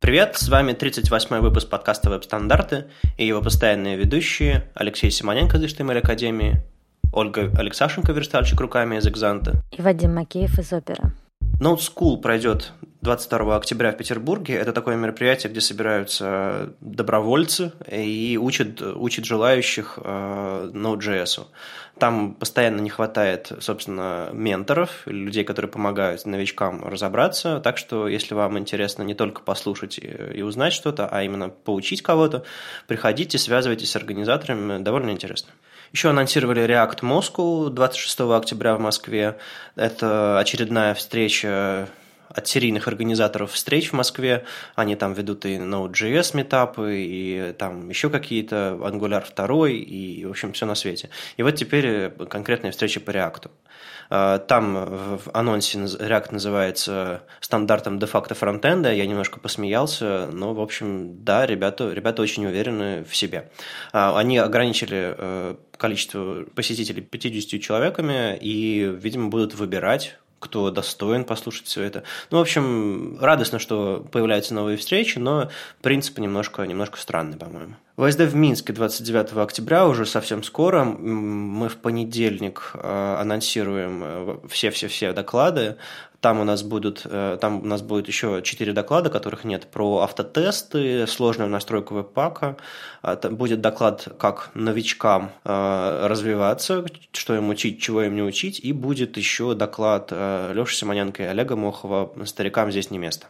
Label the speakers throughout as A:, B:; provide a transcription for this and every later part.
A: Привет, с вами 38-й выпуск подкаста «Веб-стандарты» и его постоянные ведущие Алексей Симоненко из HTML Академии, Ольга Алексашенко, верстальщик руками из «Экзанта»
B: и Вадим Макеев из «Опера».
A: Note School пройдет 22 октября в Петербурге. Это такое мероприятие, где собираются добровольцы и учат, учат желающих э, Node.js. Там постоянно не хватает, собственно, менторов, людей, которые помогают новичкам разобраться. Так что, если вам интересно не только послушать и узнать что-то, а именно поучить кого-то, приходите, связывайтесь с организаторами, довольно интересно. Еще анонсировали React Moscow 26 октября в Москве. Это очередная встреча от серийных организаторов встреч в Москве. Они там ведут и Node.js метапы, и там еще какие-то Angular 2, и, в общем, все на свете. И вот теперь конкретная встреча по React. А, там в анонсе React называется стандартом де-факто фронтенда. Я немножко посмеялся, но, в общем, да, ребята, ребята очень уверены в себе. А, они ограничили э, количество посетителей 50 человеками и, видимо, будут выбирать кто достоин послушать все это. Ну, в общем, радостно, что появляются новые встречи, но принцип немножко, немножко странный, по-моему. ВСД в Минске 29 октября, уже совсем скоро. Мы в понедельник э, анонсируем э, все-все-все доклады. Там у нас будут, э, там у нас будет еще четыре доклада, которых нет, про автотесты, сложную настройку веб-пака. А, будет доклад, как новичкам развиваться, что им учить, чего им не учить. И будет еще доклад Леши Симоненко и Олега Мохова «Старикам здесь не место».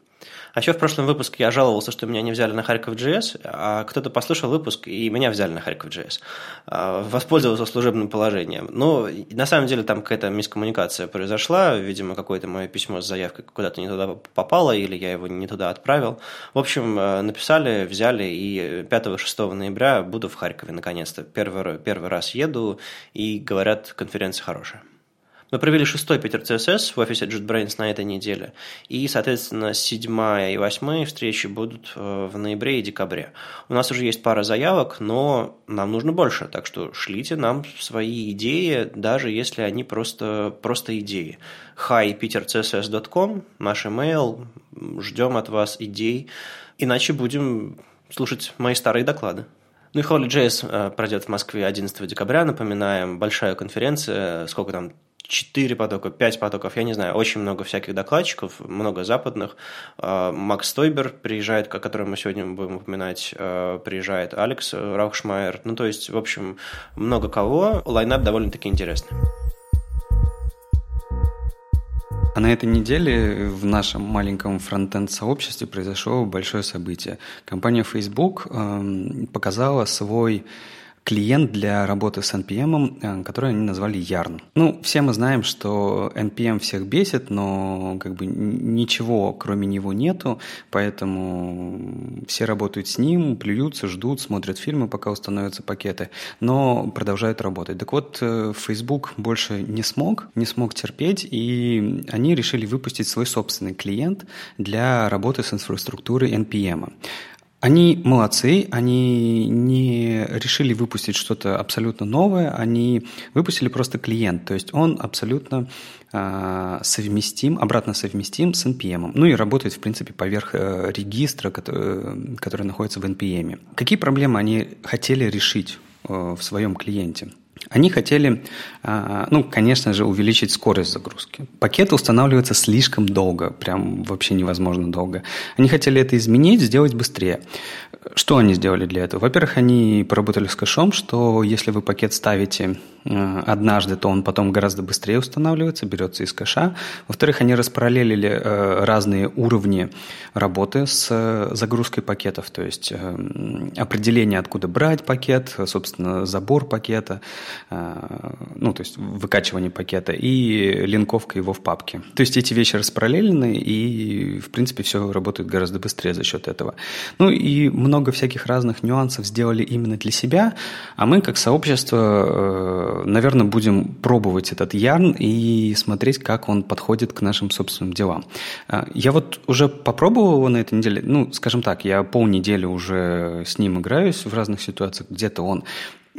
A: А еще в прошлом выпуске я жаловался, что меня не взяли на Харьков JS, а кто-то послушал выпуск, и меня взяли на Харьков JS. А, воспользовался служебным положением. Но на самом деле там какая-то мискоммуникация произошла. Видимо, какое-то мое письмо с заявкой куда-то не туда попало, или я его не туда отправил. В общем, э, написали, взяли, и 5-6 ноября буду в Харькове наконец-то. Первый, первый раз еду, и говорят, конференция хорошая. Мы провели шестой Питер ЦСС в офисе JetBrains на этой неделе, и, соответственно, седьмая и восьмая встречи будут э, в ноябре и декабре. У нас уже есть пара заявок, но нам нужно больше, так что шлите нам свои идеи, даже если они просто, просто идеи. hi.petercss.com, наш email, ждем от вас идей, иначе будем слушать мои старые доклады. Ну и Holy.js э, пройдет в Москве 11 декабря, напоминаем, большая конференция, сколько там, четыре потока, пять потоков, я не знаю, очень много всяких докладчиков, много западных. А, Макс Стойбер приезжает, о котором мы сегодня будем упоминать, а, приезжает Алекс Раухшмайер. Ну, то есть, в общем, много кого. Лайнап довольно-таки интересный.
C: А на этой неделе в нашем маленьком фронтенд-сообществе произошло большое событие. Компания Facebook э, показала свой клиент для работы с NPM, э, который они назвали Yarn. Ну, все мы знаем, что NPM всех бесит, но как бы ничего кроме него нету, поэтому все работают с ним, плюются, ждут, смотрят фильмы, пока установятся пакеты, но продолжают работать. Так вот, э, Facebook больше не смог, не смог терпеть, и они решили выпустить свой собственный клиент для работы с инфраструктурой NPM. Они молодцы, они не решили выпустить что-то абсолютно новое, они выпустили просто клиент, то есть он абсолютно э, совместим, обратно совместим с NPM. Ну и работает, в принципе, поверх э, регистра, который, который находится в NPM. Какие проблемы они хотели решить э, в своем клиенте? Они хотели, а, ну, конечно же, увеличить скорость загрузки. Пакеты устанавливаются слишком долго, прям вообще невозможно долго. Они хотели это изменить, сделать быстрее. Что они сделали для этого? Во-первых, они поработали с кэшом, что если вы пакет ставите э, однажды, то он потом гораздо быстрее устанавливается, берется из кэша. Во-вторых, они распараллелили э, разные уровни работы с загрузкой пакетов, то есть определение, откуда брать пакет, собственно, забор пакета, ну, то есть выкачивание пакета и линковка его в папке. То есть эти вещи распараллелены, и, в принципе, все работает гораздо быстрее за счет этого. Ну и много всяких разных нюансов сделали именно для себя, а мы как сообщество, э, наверное, будем пробовать этот ярн и смотреть, как он подходит к нашим собственным делам. Э, я вот уже попробовал его на этой неделе, ну, скажем так, я полнедели уже с ним играюсь в разных ситуациях, где-то он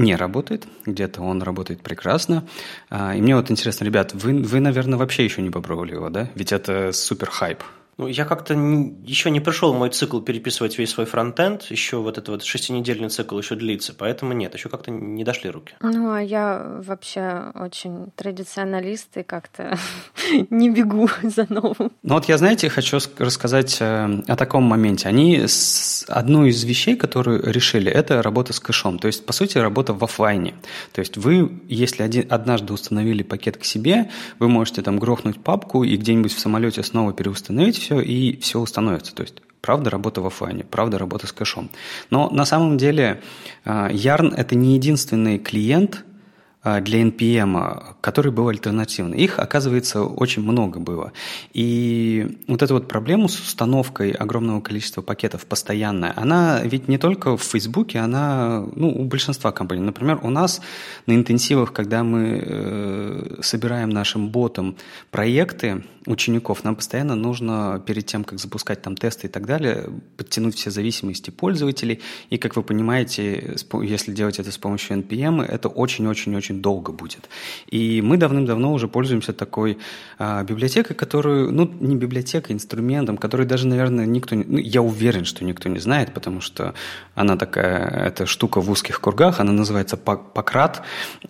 C: не работает, где-то он работает прекрасно. Э, и мне вот интересно, ребят, вы, вы, наверное, вообще еще не попробовали его, да? Ведь это супер хайп.
A: Ну, я как-то не, еще не пришел мой цикл переписывать весь свой фронтенд, еще вот этот вот шестинедельный цикл еще длится, поэтому нет, еще как-то не дошли руки.
B: Ну, а я вообще очень традиционалист и как-то не бегу за новым.
C: Ну вот я, знаете, хочу рассказать э, о таком моменте. Они одну из вещей, которую решили, это работа с кэшом, то есть, по сути, работа в офлайне. То есть вы, если один, однажды установили пакет к себе, вы можете там грохнуть папку и где-нибудь в самолете снова переустановить все, и все установится. То есть Правда, работа в офлайне, правда, работа с кэшом. Но на самом деле Yarn – это не единственный клиент, а, для NPM, который был альтернативный. Их, оказывается, очень много было. И вот эту вот проблему с установкой огромного количества пакетов постоянная, она ведь не только в Фейсбуке, она ну, у большинства компаний. Например, у нас на интенсивах, когда мы э, собираем нашим ботом проекты учеников, нам постоянно нужно перед тем, как запускать там тесты и так далее, подтянуть все зависимости пользователей. И, как вы понимаете, если делать это с помощью NPM, это очень-очень-очень очень долго будет. И мы давным-давно уже пользуемся такой а, библиотекой, которую, ну, не библиотекой, инструментом, который даже, наверное, никто, ну, я уверен, что никто не знает, потому что она такая, эта штука в узких кругах, она называется Пократ,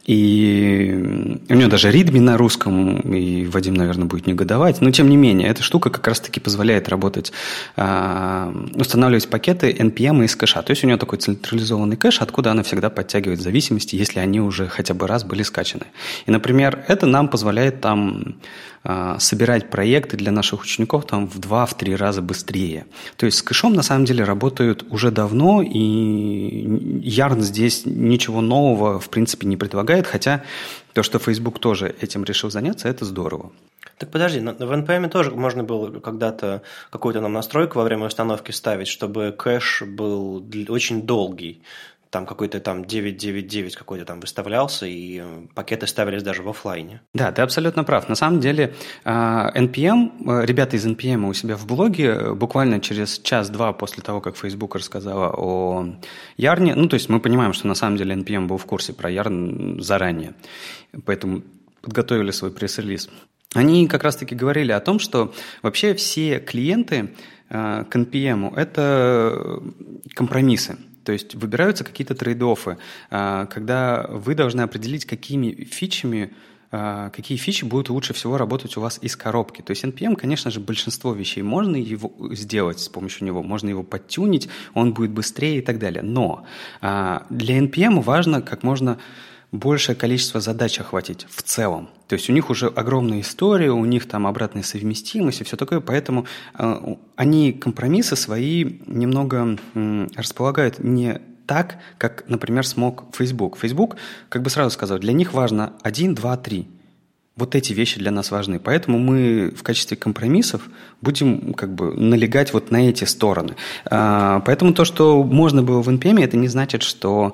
C: и у нее даже ритми на русском, и Вадим, наверное, будет негодовать, но тем не менее, эта штука как раз-таки позволяет работать, а, устанавливать пакеты NPM из кэша, то есть у нее такой централизованный кэш, откуда она всегда подтягивает зависимости, если они уже хотя бы раз были скачаны. И, например, это нам позволяет там а, собирать проекты для наших учеников там в два-три раза быстрее. То есть с кэшом на самом деле работают уже давно, и Yarn здесь ничего нового в принципе не предлагает, хотя то, что Facebook тоже этим решил заняться, это здорово.
A: Так подожди, в NPM тоже можно было когда-то какую-то нам настройку во время установки ставить, чтобы кэш был очень долгий там какой-то там 999 какой-то там выставлялся, и э, пакеты ставились даже в офлайне.
C: Да, ты абсолютно прав. На самом деле NPM, э, ребята из NPM у себя в блоге э, буквально через час-два после того, как Facebook рассказала о Ярне, ну, то есть мы понимаем, что на самом деле NPM был в курсе про Ярн заранее, поэтому подготовили свой пресс-релиз. Они как раз-таки говорили о том, что вообще все клиенты к NPM – это компромиссы. То есть выбираются какие-то трейд-оффы, а, когда вы должны определить, какими фичами а, какие фичи будут лучше всего работать у вас из коробки. То есть NPM, конечно же, большинство вещей можно его сделать с помощью него, можно его подтюнить, он будет быстрее и так далее. Но а, для NPM важно как можно большее количество задач охватить в целом. То есть у них уже огромная история, у них там обратная совместимость и все такое, поэтому э, они компромиссы свои немного э, располагают не так, как, например, смог Facebook. Facebook, как бы сразу сказал, для них важно 1, 2, 3. Вот эти вещи для нас важны. Поэтому мы в качестве компромиссов будем как бы налегать вот на эти стороны. А, поэтому то, что можно было в NPM, это не значит, что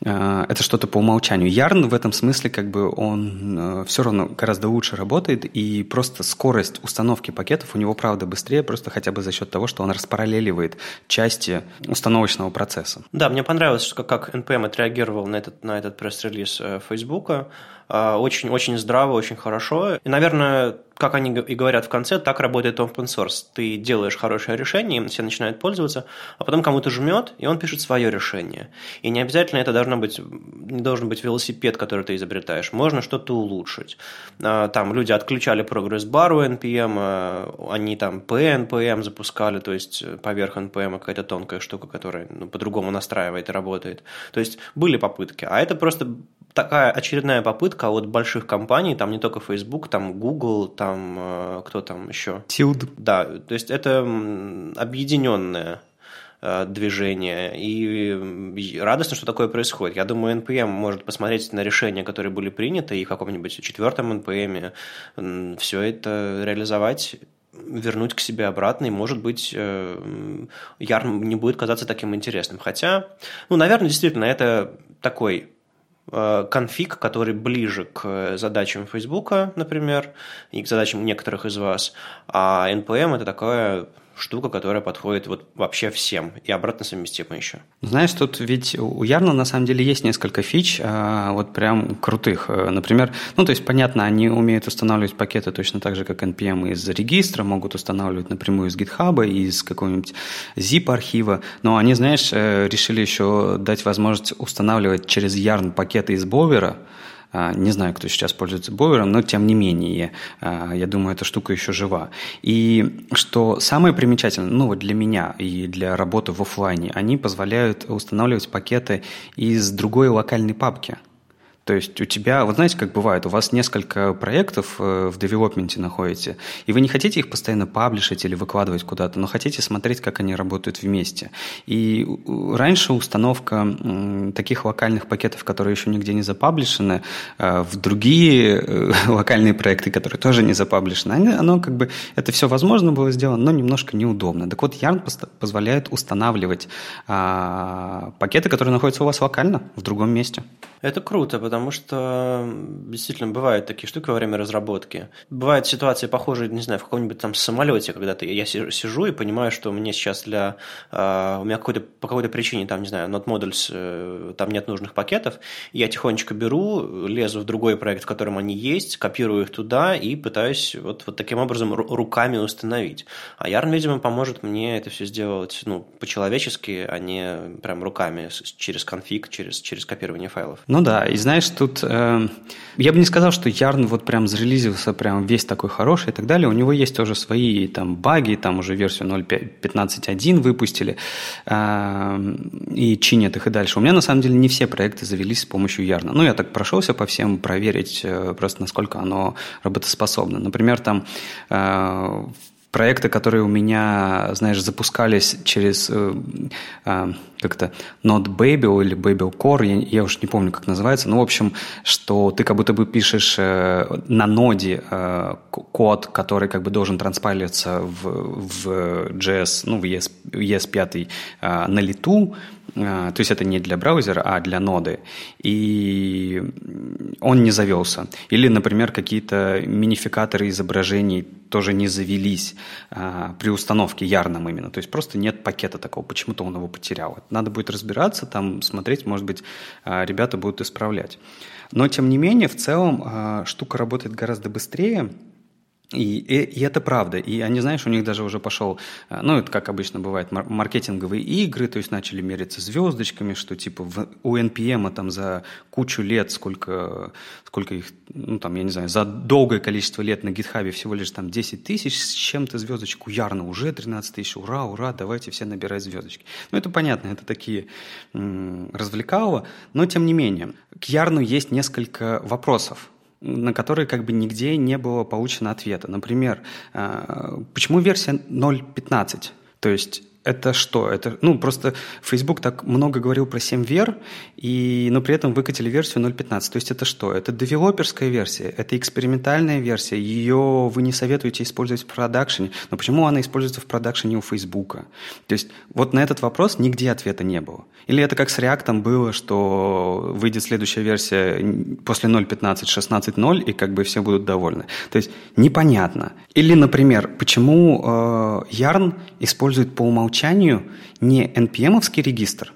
C: это что-то по умолчанию. Ярн в этом смысле как бы он э, все равно гораздо лучше работает, и просто скорость установки пакетов у него, правда, быстрее, просто хотя бы за счет того, что он распараллеливает части установочного процесса.
A: Да, мне понравилось, как NPM отреагировал на этот, на этот пресс-релиз э, Фейсбука. Очень-очень здраво, очень хорошо. И, наверное, как они и говорят в конце, так работает open source. Ты делаешь хорошее решение, все начинают пользоваться, а потом кому-то жмет, и он пишет свое решение. И не обязательно это должно быть, не должен быть велосипед, который ты изобретаешь. Можно что-то улучшить. А, там люди отключали прогресс-бар у NPM, а, они там PNPM запускали, то есть поверх NPM какая-то тонкая штука, которая ну, по-другому настраивает и работает. То есть были попытки, а это просто такая очередная попытка от больших компаний, там не только Facebook, там Google, там э, кто там еще?
C: Tilt.
A: Да, то есть это объединенное э, движение. И радостно, что такое происходит. Я думаю, NPM может посмотреть на решения, которые были приняты, и в каком-нибудь четвертом NPM все это реализовать вернуть к себе обратно, и, может быть, э, Ярн не будет казаться таким интересным. Хотя, ну, наверное, действительно, это такой Э, конфиг, который ближе к задачам Фейсбука, например, и к задачам некоторых из вас, а NPM это такое штука, которая подходит вот вообще всем и обратно совместима еще.
C: Знаешь, тут ведь у Ярна на самом деле есть несколько фич, а, вот прям крутых. Э, например, ну то есть понятно, они умеют устанавливать пакеты точно так же, как NPM из регистра, могут устанавливать напрямую из GitHub, из какого-нибудь zip-архива, но они, знаешь, э, решили еще дать возможность устанавливать через Yarn пакеты из Бовера, не знаю, кто сейчас пользуется бовером, но тем не менее, а, я думаю, эта штука еще жива. И что самое примечательное, ну вот для меня и для работы в офлайне, они позволяют устанавливать пакеты из другой локальной папки – то есть у тебя, вот знаете, как бывает, у вас несколько проектов э, в девелопменте находите, и вы не хотите их постоянно паблишить или выкладывать куда-то, но хотите смотреть, как они работают вместе. И раньше установка таких локальных пакетов, которые еще нигде не запаблишены, э, в другие э, локальные проекты, которые тоже не запаблишены, оно как бы, это все возможно было сделано, но немножко неудобно. Так вот, Yarn позволяет устанавливать а, пакеты, которые находятся у вас локально, в другом месте.
A: Это круто, потому что действительно бывают такие штуки во время разработки. Бывают ситуации похожие, не знаю, в каком-нибудь там самолете, когда ты, я сижу и понимаю, что мне сейчас для... Uh, у меня какой-то, по какой-то причине, там, не знаю, not modules, uh, там нет нужных пакетов, я тихонечко беру, лезу в другой проект, в котором они есть, копирую их туда и пытаюсь вот, вот таким образом руками установить. А Yarn, видимо, поможет мне это все сделать ну, по-человечески, а не прям руками через конфиг, через, через копирование файлов.
C: Ну да, и знаешь, тут э, я бы не сказал, что Ярн вот прям зарелизился прям весь такой хороший и так далее. У него есть тоже свои там баги, там уже версию 0.15.1 выпустили э, и чинят их и дальше. У меня на самом деле не все проекты завелись с помощью Ярна. Ну, я так прошелся по всем проверить э, просто насколько оно работоспособно. Например, там э, проекты, которые у меня, знаешь, запускались через э, э, как-то Node Babel или Babel Core, я, я уж не помню, как называется, но, в общем, что ты как будто бы пишешь э, на ноде э, код, который как бы должен транспайлиться в, в JS, ну, в ES, ES5 э, на лету, то есть это не для браузера, а для ноды, и он не завелся. Или, например, какие-то минификаторы изображений тоже не завелись а, при установке ярном именно. То есть просто нет пакета такого, почему-то он его потерял. Надо будет разбираться, там смотреть, может быть, а, ребята будут исправлять. Но, тем не менее, в целом а, штука работает гораздо быстрее, и, и, и это правда. И они, знаешь, у них даже уже пошел, э, ну, это как обычно бывает, маркетинговые игры, то есть начали мериться звездочками, что типа в, у NPM там за кучу лет, сколько, сколько их, ну, там, я не знаю, за долгое количество лет на гитхабе всего лишь там 10 тысяч с чем-то звездочек, у Ярна уже 13 тысяч, ура, ура, давайте все набирать звездочки. Ну, это понятно, это такие м- развлекалово, но тем не менее, к Ярну есть несколько вопросов на которые как бы нигде не было получено ответа. Например, э, почему версия 0.15? То есть это что? Это, ну, просто Facebook так много говорил про 7VR, и, но при этом выкатили версию 0.15. То есть это что? Это девелоперская версия, это экспериментальная версия, ее вы не советуете использовать в продакшене. Но почему она используется в продакшене у Facebook? То есть вот на этот вопрос нигде ответа не было. Или это как с React было, что выйдет следующая версия после 0.15, 16.0, и как бы все будут довольны. То есть непонятно. Или, например, почему э, Yarn использует по умолчанию не NPM-овский регистр,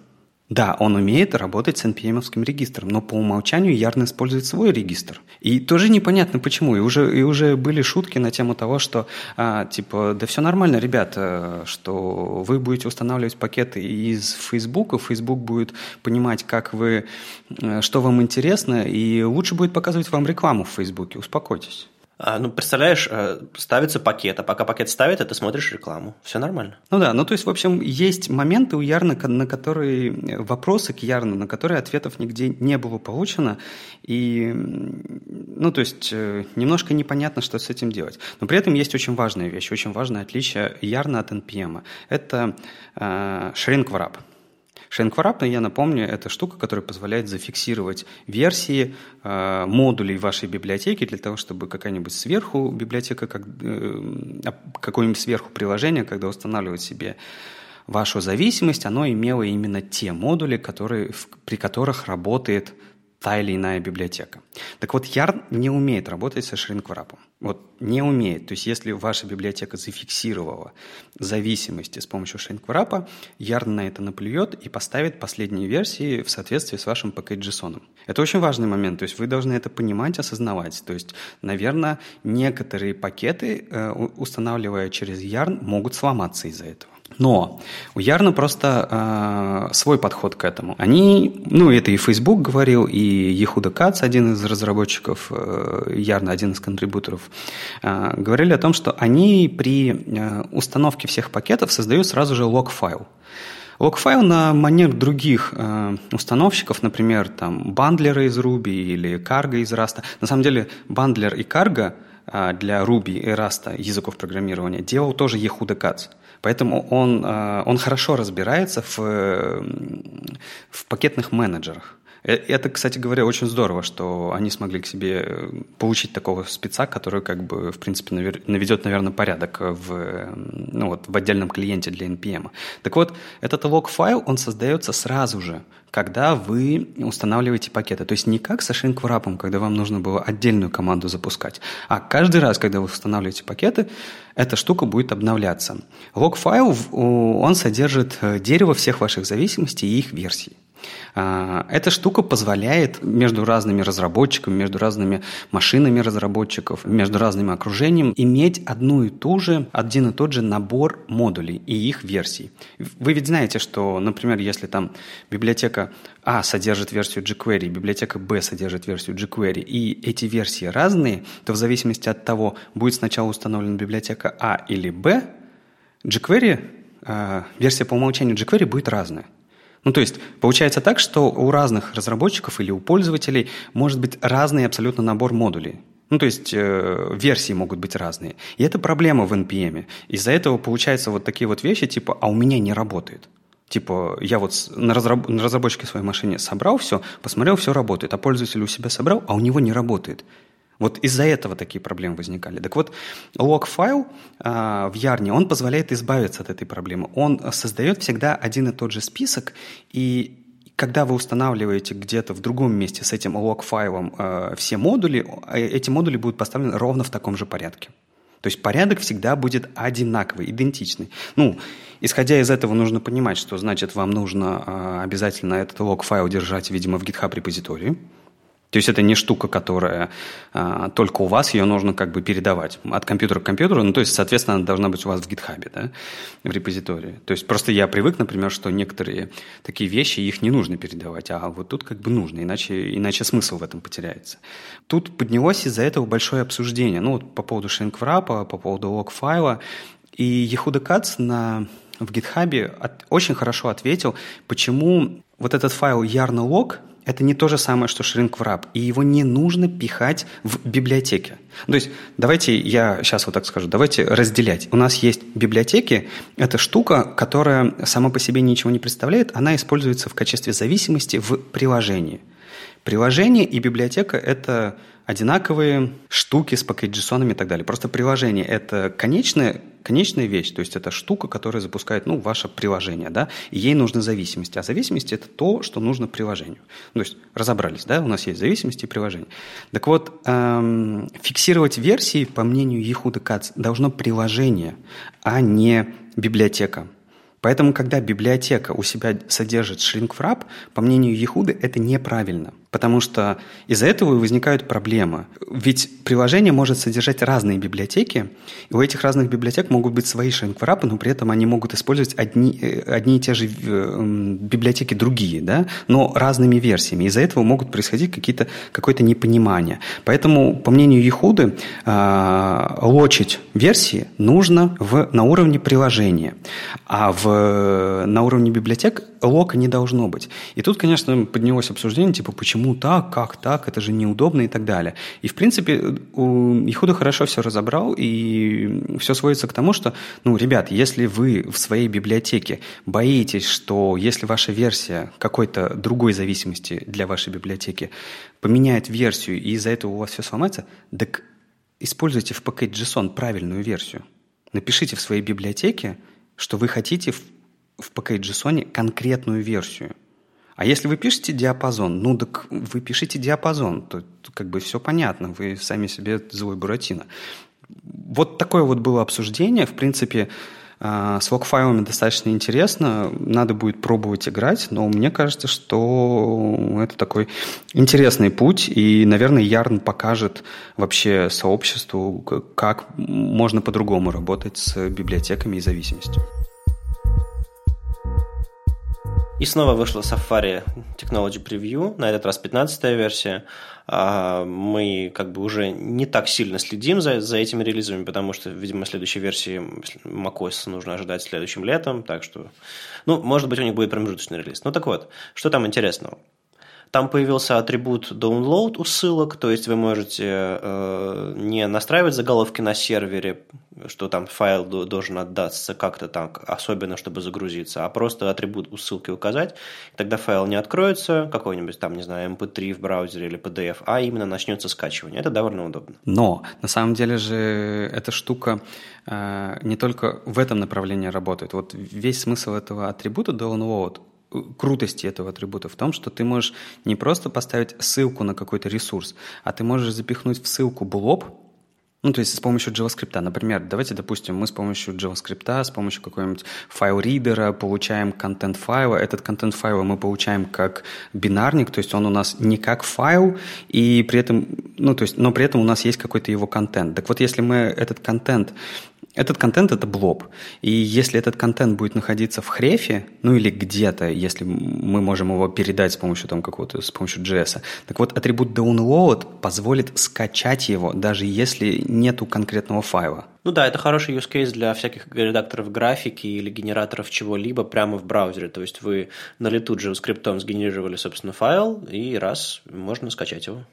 C: да, он умеет работать с npm регистром, но по умолчанию Ярн использует свой регистр. И тоже непонятно почему. И уже, и уже были шутки на тему того, что а, типа, да все нормально, ребята, что вы будете устанавливать пакеты из Facebook, и Facebook будет понимать, как вы, э, что вам интересно, и лучше будет показывать вам рекламу в Facebook. Успокойтесь.
A: А, ну, представляешь, э, ставится пакет, а пока пакет ставит, ты смотришь рекламу. Все нормально.
C: Ну да, ну то есть, в общем, есть моменты у Ярна, на которые, вопросы к Ярну, на которые ответов нигде не было получено, и, ну то есть, э, немножко непонятно, что с этим делать. Но при этом есть очень важная вещь, очень важное отличие Ярна от NPM. Это э, shrink wrap. Shrink я напомню, это штука, которая позволяет зафиксировать версии э, модулей вашей библиотеки для того, чтобы какая-нибудь сверху библиотека, как, э, какое-нибудь сверху приложение, когда устанавливать себе вашу зависимость, оно имело именно те модули, которые, при которых работает та или иная библиотека. Так вот, Yarn не умеет работать со shrink вот не умеет. То есть если ваша библиотека зафиксировала зависимости с помощью шейнкврапа, Yarn на это наплюет и поставит последние версии в соответствии с вашим package.json. Это очень важный момент, то есть вы должны это понимать, осознавать. То есть, наверное, некоторые пакеты, э, устанавливая через Yarn, могут сломаться из-за этого. Но у Ярна просто э, свой подход к этому. Они, ну, это и Facebook говорил, и Ехуда Кац, один из разработчиков э, Ярна, один из контрибуторов, э, говорили о том, что они при э, установке всех пакетов создают сразу же лог-файл. Лог-файл на манер других э, установщиков, например, там бандлеры из Ruby или Cargo из Rust. На самом деле бандлер и Cargo э, для Ruby и Rust языков программирования делал тоже Yehuda Katz. Поэтому он, э, он хорошо разбирается в, в пакетных менеджерах. Э, это, кстати говоря, очень здорово, что они смогли к себе получить такого спеца, который, как бы, в принципе, наведет, наверное, порядок в, ну, вот, в отдельном клиенте для NPM. Так вот, этот лог-файл, он создается сразу же, когда вы устанавливаете пакеты. То есть не как со shrink когда вам нужно было отдельную команду запускать, а каждый раз, когда вы устанавливаете пакеты, эта штука будет обновляться. Лог-файл, он содержит э, дерево всех ваших зависимостей и их версий. А, эта штука позволяет между разными разработчиками, между разными машинами разработчиков, между разными окружением иметь одну и ту же, один и тот же набор модулей и их версий. Вы ведь знаете, что, например, если там библиотека А содержит версию jQuery, библиотека Б содержит версию jQuery, и эти версии разные, то в зависимости от того, будет сначала установлена библиотека А или Б, jQuery, а, версия по умолчанию jQuery будет разная. Ну, то есть, получается так, что у разных разработчиков или у пользователей может быть разный абсолютно набор модулей. Ну, то есть э, версии могут быть разные. И это проблема в NPM. Из-за этого получается вот такие вот вещи, типа, а у меня не работает. Типа, я вот на, разраб- на разработчике своей машине собрал все, посмотрел, все работает, а пользователь у себя собрал, а у него не работает. Вот из-за этого такие проблемы возникали. Так вот, лог-файл э, в Ярне, он позволяет избавиться от этой проблемы. Он создает всегда один и тот же список, и когда вы устанавливаете где-то в другом месте с этим лог-файлом э, все модули, э, эти модули будут поставлены ровно в таком же порядке. То есть порядок всегда будет одинаковый, идентичный. Ну, исходя из этого, нужно понимать, что значит вам нужно э, обязательно этот лог-файл держать, видимо, в GitHub репозитории. То есть это не штука, которая а, только у вас, ее нужно как бы передавать от компьютера к компьютеру. Ну, то есть, соответственно, она должна быть у вас в гитхабе, да, в репозитории. То есть просто я привык, например, что некоторые такие вещи, их не нужно передавать, а вот тут как бы нужно, иначе, иначе смысл в этом потеряется. Тут поднялось из-за этого большое обсуждение, ну, вот по поводу шейнкврапа, по поводу лог-файла. И Ехуда Кац на в гитхабе очень хорошо ответил, почему вот этот файл yarn.log, это не то же самое, что wrap, и его не нужно пихать в библиотеке. То есть давайте я сейчас вот так скажу, давайте разделять. У нас есть библиотеки, это штука, которая сама по себе ничего не представляет, она используется в качестве зависимости в приложении. Приложение и библиотека – это одинаковые штуки с package.json и так далее. Просто приложение – это конечная, конечная вещь, то есть это штука, которая запускает ну, ваше приложение, да, и ей нужны зависимости. А зависимости – это то, что нужно приложению. То есть разобрались, да, у нас есть зависимости и приложения. Так вот, эм, фиксировать версии, по мнению Ехуда Кац, должно приложение, а не библиотека. Поэтому, когда библиотека у себя содержит shrink по мнению Ехуды, это неправильно. Потому что из-за этого и возникают проблемы. Ведь приложение может содержать разные библиотеки, и у этих разных библиотек могут быть свои шейнкварапы, но при этом они могут использовать одни, э, одни и те же э, библиотеки другие, да, но разными версиями. Из-за этого могут происходить какие-то, какое-то непонимание. Поэтому, по мнению Ехуды, э, лочить версии нужно в, на уровне приложения, а в, на уровне библиотек лока не должно быть. И тут, конечно, поднялось обсуждение, типа, почему так, как так, это же неудобно и так далее. И, в принципе, Ихуда хорошо все разобрал, и все сводится к тому, что, ну, ребят, если вы в своей библиотеке боитесь, что если ваша версия какой-то другой зависимости для вашей библиотеки поменяет версию, и из-за этого у вас все сломается, так используйте в Package.json правильную версию. Напишите в своей библиотеке, что вы хотите в package.json конкретную версию. А если вы пишете диапазон, ну так вы пишите диапазон, то, как бы все понятно, вы сами себе злой Буратино. Вот такое вот было обсуждение, в принципе, а, с лог-файлами достаточно интересно, надо будет пробовать играть, но мне кажется, что это такой интересный путь, и, наверное, Ярн покажет вообще сообществу, как можно по-другому работать с библиотеками и зависимостью.
A: И снова вышла Safari Technology Preview, на этот раз 15 версия. А, мы как бы уже не так сильно следим за, за этими релизами, потому что, видимо, следующей версии macOS нужно ожидать следующим летом, так что, ну, может быть, у них будет промежуточный релиз. Ну так вот, что там интересного? Там появился атрибут download у ссылок, то есть вы можете э, не настраивать заголовки на сервере, что там файл должен отдаться как-то так, особенно чтобы загрузиться, а просто атрибут у ссылки указать, тогда файл не откроется, какой-нибудь там, не знаю, MP3 эм в браузере или PDF, а именно начнется скачивание. Это довольно удобно.
C: Но на самом деле же эта штука э, не только в этом направлении работает. Вот весь смысл этого атрибута download крутости этого атрибута в том, что ты можешь не просто поставить ссылку на какой-то ресурс, а ты можешь запихнуть в ссылку блоб, ну, то есть с помощью JavaScript. Например, давайте, допустим, мы с помощью JavaScript, с помощью какого-нибудь файл-ридера получаем контент файла. Этот контент файла мы получаем как бинарник, то есть он у нас не как файл, и при этом, ну, то есть, но при этом у нас есть какой-то его контент. Так вот, если мы этот контент этот контент – это блоб. И если этот контент будет находиться в хрефе, ну или где-то, если мы можем его передать с помощью там какого-то, с помощью JS, так вот атрибут download позволит скачать его, даже если нету конкретного файла.
A: Ну да, это хороший use case для всяких редакторов графики или генераторов чего-либо прямо в браузере. То есть вы на лету JavaScript сгенерировали, собственно, файл, и раз, можно скачать его.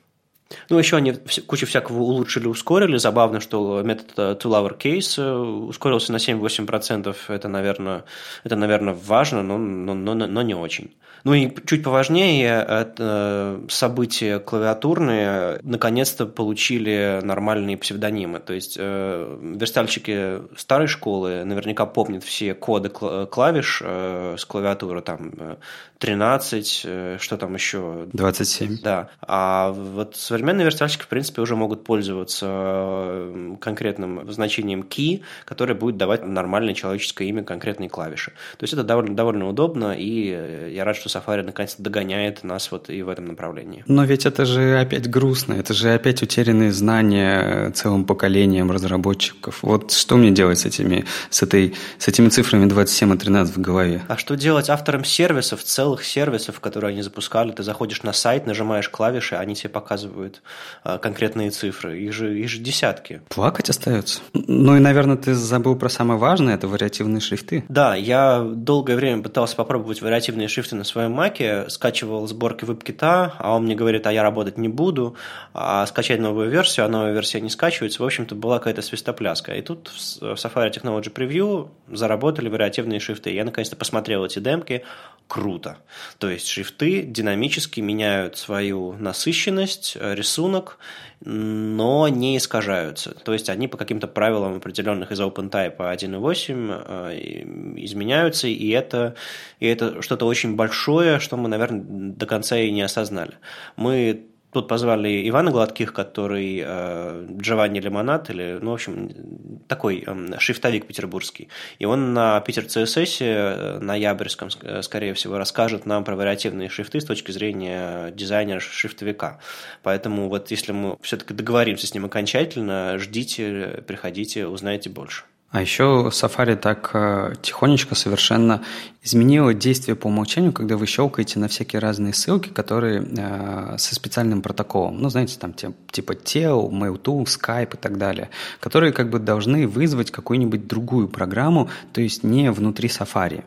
A: Ну, еще они кучу всякого улучшили, ускорили. Забавно, что метод two-lower case э, ускорился на 7-8%. Это, наверное, это, наверное, важно, но, но, но, но не очень. Ну и чуть поважнее, это события клавиатурные наконец-то получили нормальные псевдонимы. То есть э, верстальщики старой школы наверняка помнят все коды клавиш э, с клавиатуры, там 13, э, что там еще?
C: 27.
A: Да. А вот современные верстальщики, в принципе, уже могут пользоваться э, конкретным значением key, которое будет давать нормальное человеческое имя конкретной клавиши. То есть это довольно, довольно удобно, и э, я рад, что Safari наконец-то догоняет нас вот и в этом направлении.
C: Но ведь это же опять грустно, это же опять утерянные знания целым поколением разработчиков. Вот что мне делать с этими, с этой, с этими цифрами 27 и 13 в голове?
A: А что делать авторам сервисов целых целых сервисов, которые они запускали. Ты заходишь на сайт, нажимаешь клавиши, они тебе показывают а, конкретные цифры. Их же, их же десятки.
C: Плакать остается. Ну и, наверное, ты забыл про самое важное, это вариативные шрифты.
A: Да, я долгое время пытался попробовать вариативные шрифты на своем маке, скачивал сборки веб-кита, а он мне говорит, а я работать не буду, а скачать новую версию, а новая версия не скачивается. В общем-то, была какая-то свистопляска. И тут в Safari Technology Preview заработали вариативные шрифты. Я наконец-то посмотрел эти демки. Круто. То есть шрифты динамически меняют свою насыщенность, э, рисунок, но не искажаются. То есть они по каким-то правилам определенных из OpenType 1.8 э, изменяются, и это, и это что-то очень большое, что мы, наверное, до конца и не осознали. Мы Тут позвали Ивана Гладких, который э, Джованни Лимонад, или, ну, в общем, такой э, шрифтовик петербургский. И он на Питер CSS э, ноябрьском, э, скорее всего, расскажет нам про вариативные шрифты с точки зрения дизайнера шрифтовика. Поэтому вот если мы все-таки договоримся с ним окончательно, ждите, приходите, узнаете больше.
C: А еще Safari так э, тихонечко совершенно изменила действие по умолчанию, когда вы щелкаете на всякие разные ссылки, которые э, со специальным протоколом, ну, знаете, там типа TEL, Mail2, Skype и так далее, которые как бы должны вызвать какую-нибудь другую программу, то есть не внутри Safari.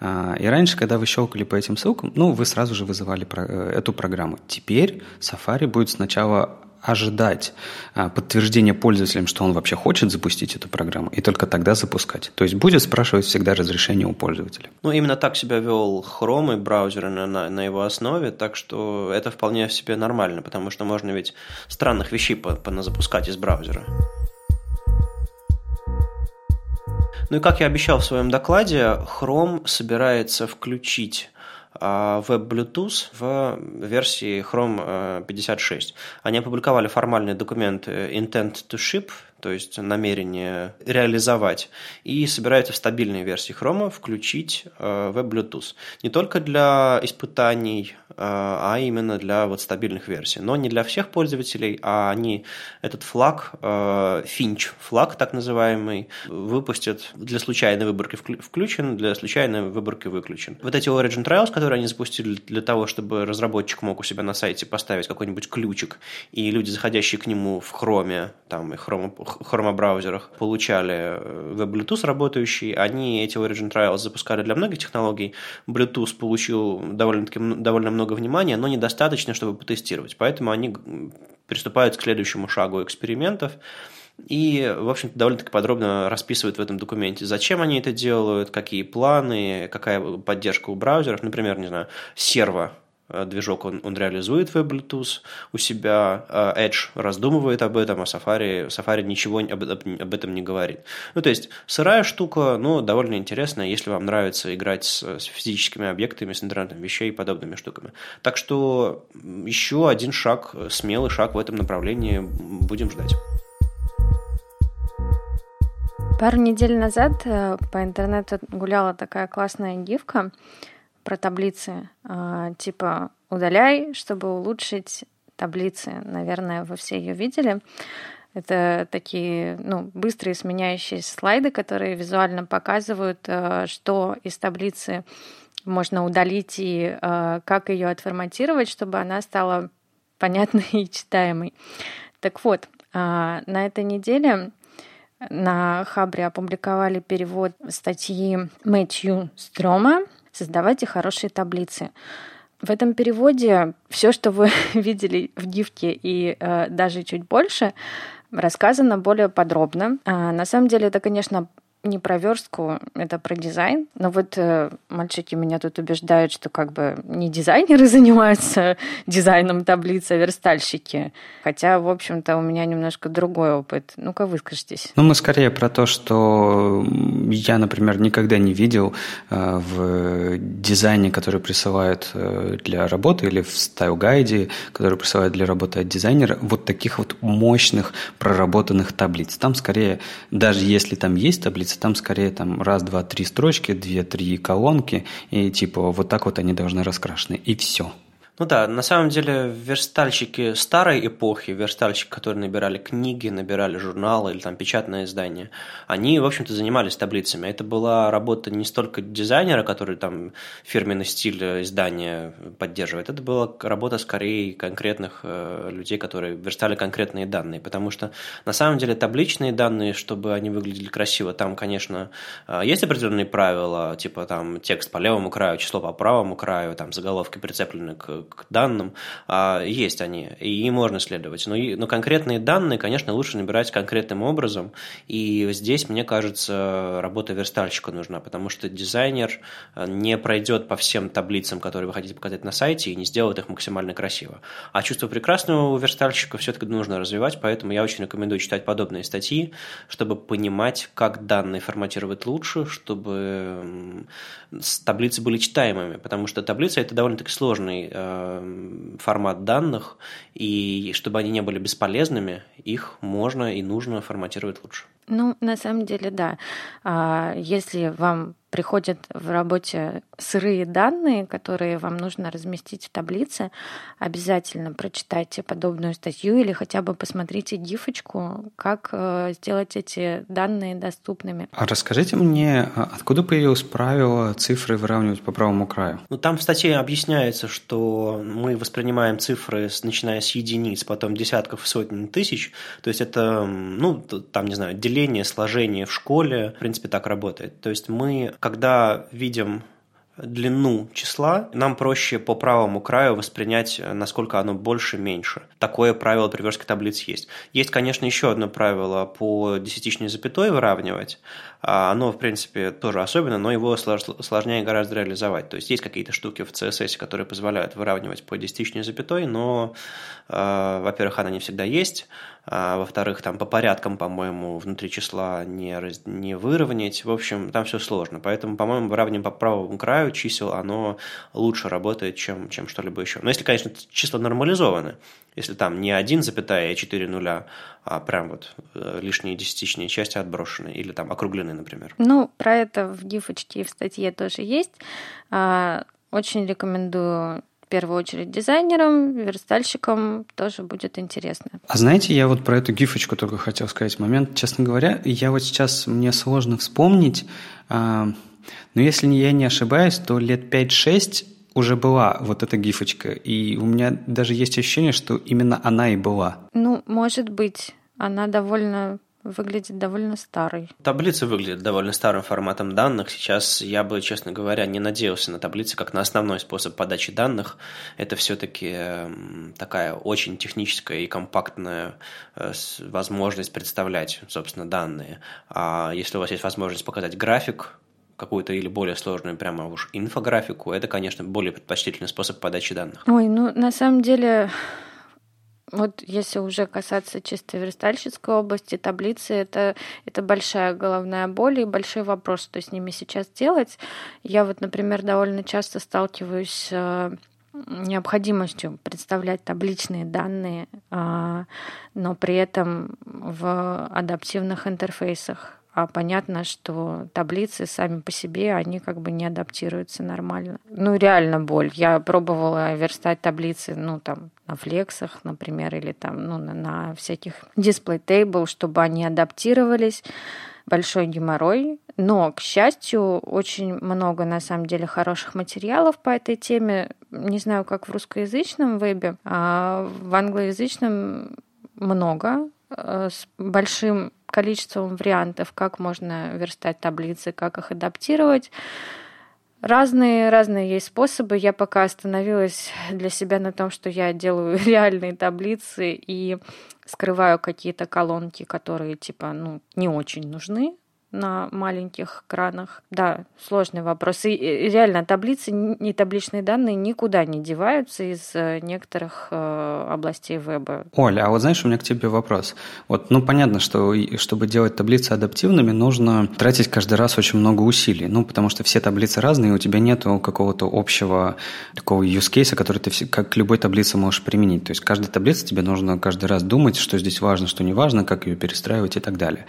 C: Э, и раньше, когда вы щелкали по этим ссылкам, ну, вы сразу же вызывали про, э, эту программу. Теперь Safari будет сначала ожидать а, подтверждения пользователям, что он вообще хочет запустить эту программу, и только тогда запускать. То есть будет спрашивать всегда разрешение у пользователя.
A: Ну, именно так себя вел Chrome и браузеры на, на, на его основе, так что это вполне себе нормально, потому что можно ведь странных вещей запускать из браузера. Ну и как я обещал в своем докладе, Chrome собирается включить Web Bluetooth в версии Chrome 56. Они опубликовали формальный документ Intent to Ship, то есть намерение реализовать, и собирается в стабильной версии Chrome включить Web Bluetooth. Не только для испытаний а именно для вот стабильных версий. Но не для всех пользователей, а они этот флаг, Finch флаг так называемый, выпустят для случайной выборки включен, для случайной выборки выключен. Вот эти Origin Trials, которые они запустили для того, чтобы разработчик мог у себя на сайте поставить какой-нибудь ключик, и люди, заходящие к нему в Chrome, там, и Chrome, браузерах, получали Web Bluetooth работающий, они эти Origin Trials запускали для многих технологий. Bluetooth получил довольно-таки довольно много много внимания, но недостаточно, чтобы потестировать. Поэтому они приступают к следующему шагу экспериментов и, в общем-то, довольно-таки подробно расписывают в этом документе, зачем они это делают, какие планы, какая поддержка у браузеров. Например, не знаю, серво Э, движок он, он реализует в Bluetooth у себя, э, Edge раздумывает об этом, а Safari, Safari ничего об, об этом не говорит. Ну, то есть, сырая штука, но довольно интересная, если вам нравится играть с, с физическими объектами, с интернетом вещей и подобными штуками. Так что еще один шаг, смелый шаг в этом направлении будем ждать.
B: Пару недель назад э, по интернету гуляла такая классная гифка, про таблицы. А, типа удаляй, чтобы улучшить таблицы. Наверное, вы все ее видели. Это такие ну, быстрые сменяющиеся слайды, которые визуально показывают, а, что из таблицы можно удалить и а, как ее отформатировать, чтобы она стала понятной и читаемой. Так вот, на этой неделе на Хабре опубликовали перевод статьи Мэтью Строма создавайте хорошие таблицы. В этом переводе все, что вы видели в гифке и э, даже чуть больше, рассказано более подробно. А, на самом деле это, конечно, не про верстку, это про дизайн. Но вот э, мальчики меня тут убеждают, что как бы не дизайнеры занимаются дизайном таблиц, а верстальщики. Хотя, в общем-то, у меня немножко другой опыт. Ну-ка, выскажитесь.
C: Ну, мы скорее про то, что я, например, никогда не видел э, в дизайне, который присылают э, для работы, или в стайл-гайде, который присылают для работы от дизайнера, вот таких вот мощных проработанных таблиц. Там скорее, даже если там есть таблицы, таблице, там скорее там раз, два, три строчки, две-три колонки, и типа вот так вот они должны раскрашены, и все.
A: Ну да, на самом деле верстальщики старой эпохи, верстальщики, которые набирали книги, набирали журналы или там печатное издание, они, в общем-то, занимались таблицами. Это была работа не столько дизайнера, который там фирменный стиль издания поддерживает, это была работа скорее конкретных э, людей, которые верстали конкретные данные, потому что на самом деле табличные данные, чтобы они выглядели красиво, там, конечно, э, есть определенные правила, типа там текст по левому краю, число по правому краю, там заголовки прицеплены к к данным, а, есть они, и можно следовать. Но, но конкретные данные, конечно, лучше набирать конкретным образом, и здесь, мне кажется, работа верстальщика нужна, потому что дизайнер э, не пройдет по всем таблицам, которые вы хотите показать на сайте, и не сделает их максимально красиво. А чувство прекрасного у верстальщика все-таки нужно развивать, поэтому я очень рекомендую читать подобные статьи, чтобы понимать, как данные форматировать лучше, чтобы таблицы были читаемыми, потому что таблица – это довольно-таки сложный э, формат данных, и чтобы они не были бесполезными, их можно и нужно форматировать лучше.
B: Ну, на самом деле, да. А, если вам приходят в работе сырые данные, которые вам нужно разместить в таблице, обязательно прочитайте подобную статью или хотя бы посмотрите гифочку, как э, сделать эти данные доступными.
C: А расскажите мне, а откуда появилось правило цифры выравнивать по правому краю?
A: Ну, там в статье объясняется, что мы воспринимаем цифры, начиная с единиц, потом десятков сотен тысяч. То есть это, ну, там, не знаю, деление, сложение в школе, в принципе, так работает. То есть мы когда видим длину числа, нам проще по правому краю воспринять, насколько оно больше, меньше. Такое правило при верстке таблиц есть. Есть, конечно, еще одно правило по десятичной запятой выравнивать. А, оно, в принципе, тоже особенно, но его сложнее гораздо реализовать. То есть есть какие-то штуки в CSS, которые позволяют выравнивать по десятичной запятой, но, а, во-первых, она не всегда есть, а, во-вторых, там по порядкам, по-моему, внутри числа не, раз... не выровнять. В общем, там все сложно. Поэтому, по-моему, выравниваем по правому краю чисел, оно лучше работает, чем, чем что-либо еще. Но если, конечно, числа нормализованы, если там не 1,4 нуля, а прям вот э, лишние десятичные части отброшены или там округлены, например.
B: Ну, про это в гифочке и в статье тоже есть. А, очень рекомендую в первую очередь дизайнерам, верстальщикам тоже будет интересно.
C: А знаете, я вот про эту гифочку только хотел сказать момент. Честно говоря, я вот сейчас, мне сложно вспомнить, а, но если я не ошибаюсь, то лет 5-6 уже была вот эта гифочка, и у меня даже есть ощущение, что именно она и была.
B: Ну, может быть, она довольно выглядит довольно старой.
A: Таблица выглядит довольно старым форматом данных. Сейчас я бы, честно говоря, не надеялся на таблицы как на основной способ подачи данных. Это все-таки такая очень техническая и компактная э, возможность представлять, собственно, данные. А если у вас есть возможность показать график, какую-то или более сложную прямо уж инфографику, это, конечно, более предпочтительный способ подачи данных.
B: Ой, ну на самом деле вот если уже касаться чисто верстальщицкой области, таблицы это, это большая головная боль и большой вопрос, что с ними сейчас делать. Я вот, например, довольно часто сталкиваюсь с э, необходимостью представлять табличные данные, а, но при этом в адаптивных интерфейсах понятно, что таблицы сами по себе, они как бы не адаптируются нормально. Ну, реально боль. Я пробовала верстать таблицы, ну, там, на флексах, например, или там, ну, на, на всяких table, чтобы они адаптировались. Большой геморрой. Но, к счастью, очень много, на самом деле, хороших материалов по этой теме. Не знаю, как в русскоязычном вебе, а в англоязычном много э, с большим количеством вариантов, как можно верстать таблицы, как их адаптировать. Разные, разные есть способы. Я пока остановилась для себя на том, что я делаю реальные таблицы и скрываю какие-то колонки, которые типа ну, не очень нужны на маленьких экранах. Да, сложный вопрос. И реально таблицы и табличные данные никуда не деваются из э, некоторых э, областей веба.
C: Оля, а вот знаешь, у меня к тебе вопрос. Вот, ну, понятно, что чтобы делать таблицы адаптивными, нужно тратить каждый раз очень много усилий. Ну, потому что все таблицы разные, у тебя нет какого-то общего такого use case, который ты как к любой таблице можешь применить. То есть каждой таблице тебе нужно каждый раз думать, что здесь важно, что не важно, как ее перестраивать и так далее.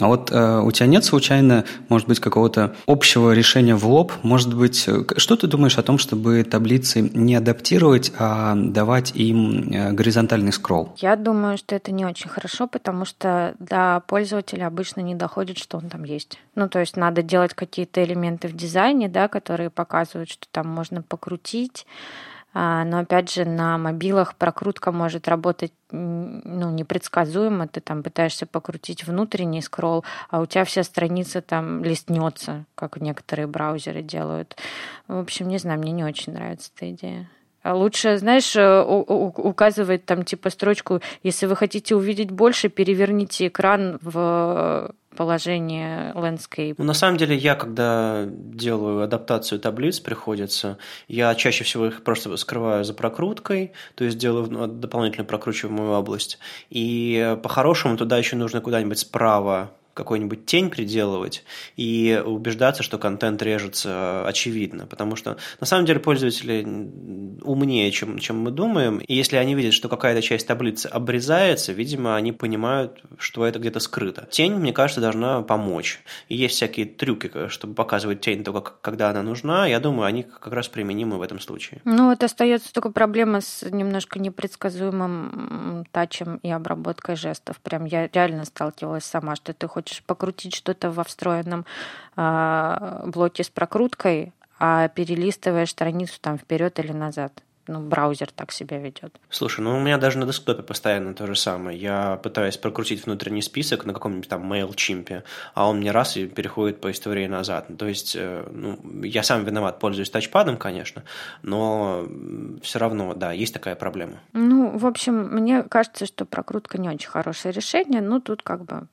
C: А вот э, у тебя нет случайно, может быть, какого-то общего решения в лоб? Может быть, э, что ты думаешь о том, чтобы таблицы не адаптировать, а давать им э, горизонтальный скролл?
B: Я думаю, что это не очень хорошо, потому что до пользователя обычно не доходит, что он там есть. Ну, то есть надо делать какие-то элементы в дизайне, да, которые показывают, что там можно покрутить, но опять же на мобилах прокрутка может работать ну, непредсказуемо. Ты там пытаешься покрутить внутренний скролл, а у тебя вся страница там листнется, как некоторые браузеры делают. В общем, не знаю, мне не очень нравится эта идея. А лучше, знаешь, э, указывать там типа строчку, если вы хотите увидеть больше, переверните экран в положение landscape?
A: Ну, на самом деле, я, когда делаю адаптацию таблиц, приходится, я чаще всего их просто скрываю за прокруткой, то есть делаю ну, дополнительную прокручиваемую область. И по-хорошему туда еще нужно куда-нибудь справа какую-нибудь тень приделывать и убеждаться, что контент режется очевидно. Потому что на самом деле пользователи умнее, чем, чем мы думаем. И если они видят, что какая-то часть таблицы обрезается, видимо, они понимают, что это где-то скрыто. Тень, мне кажется, должна помочь. И есть всякие трюки, чтобы показывать тень только когда она нужна. Я думаю, они как раз применимы в этом случае.
B: Ну, вот остается только проблема с немножко непредсказуемым тачем и обработкой жестов. Прям я реально сталкивалась сама, что ты хочешь хочешь покрутить что-то во встроенном э, блоке с прокруткой, а перелистываешь страницу там вперед или назад ну, браузер так себя ведет.
A: Слушай, ну у меня даже на десктопе постоянно то же самое. Я пытаюсь прокрутить внутренний список на каком-нибудь там MailChimp, а он мне раз и переходит по истории назад. То есть, э, ну, я сам виноват, пользуюсь тачпадом, конечно, но все равно, да, есть такая проблема.
B: Ну, в общем, мне кажется, что прокрутка не очень хорошее решение, но тут как бы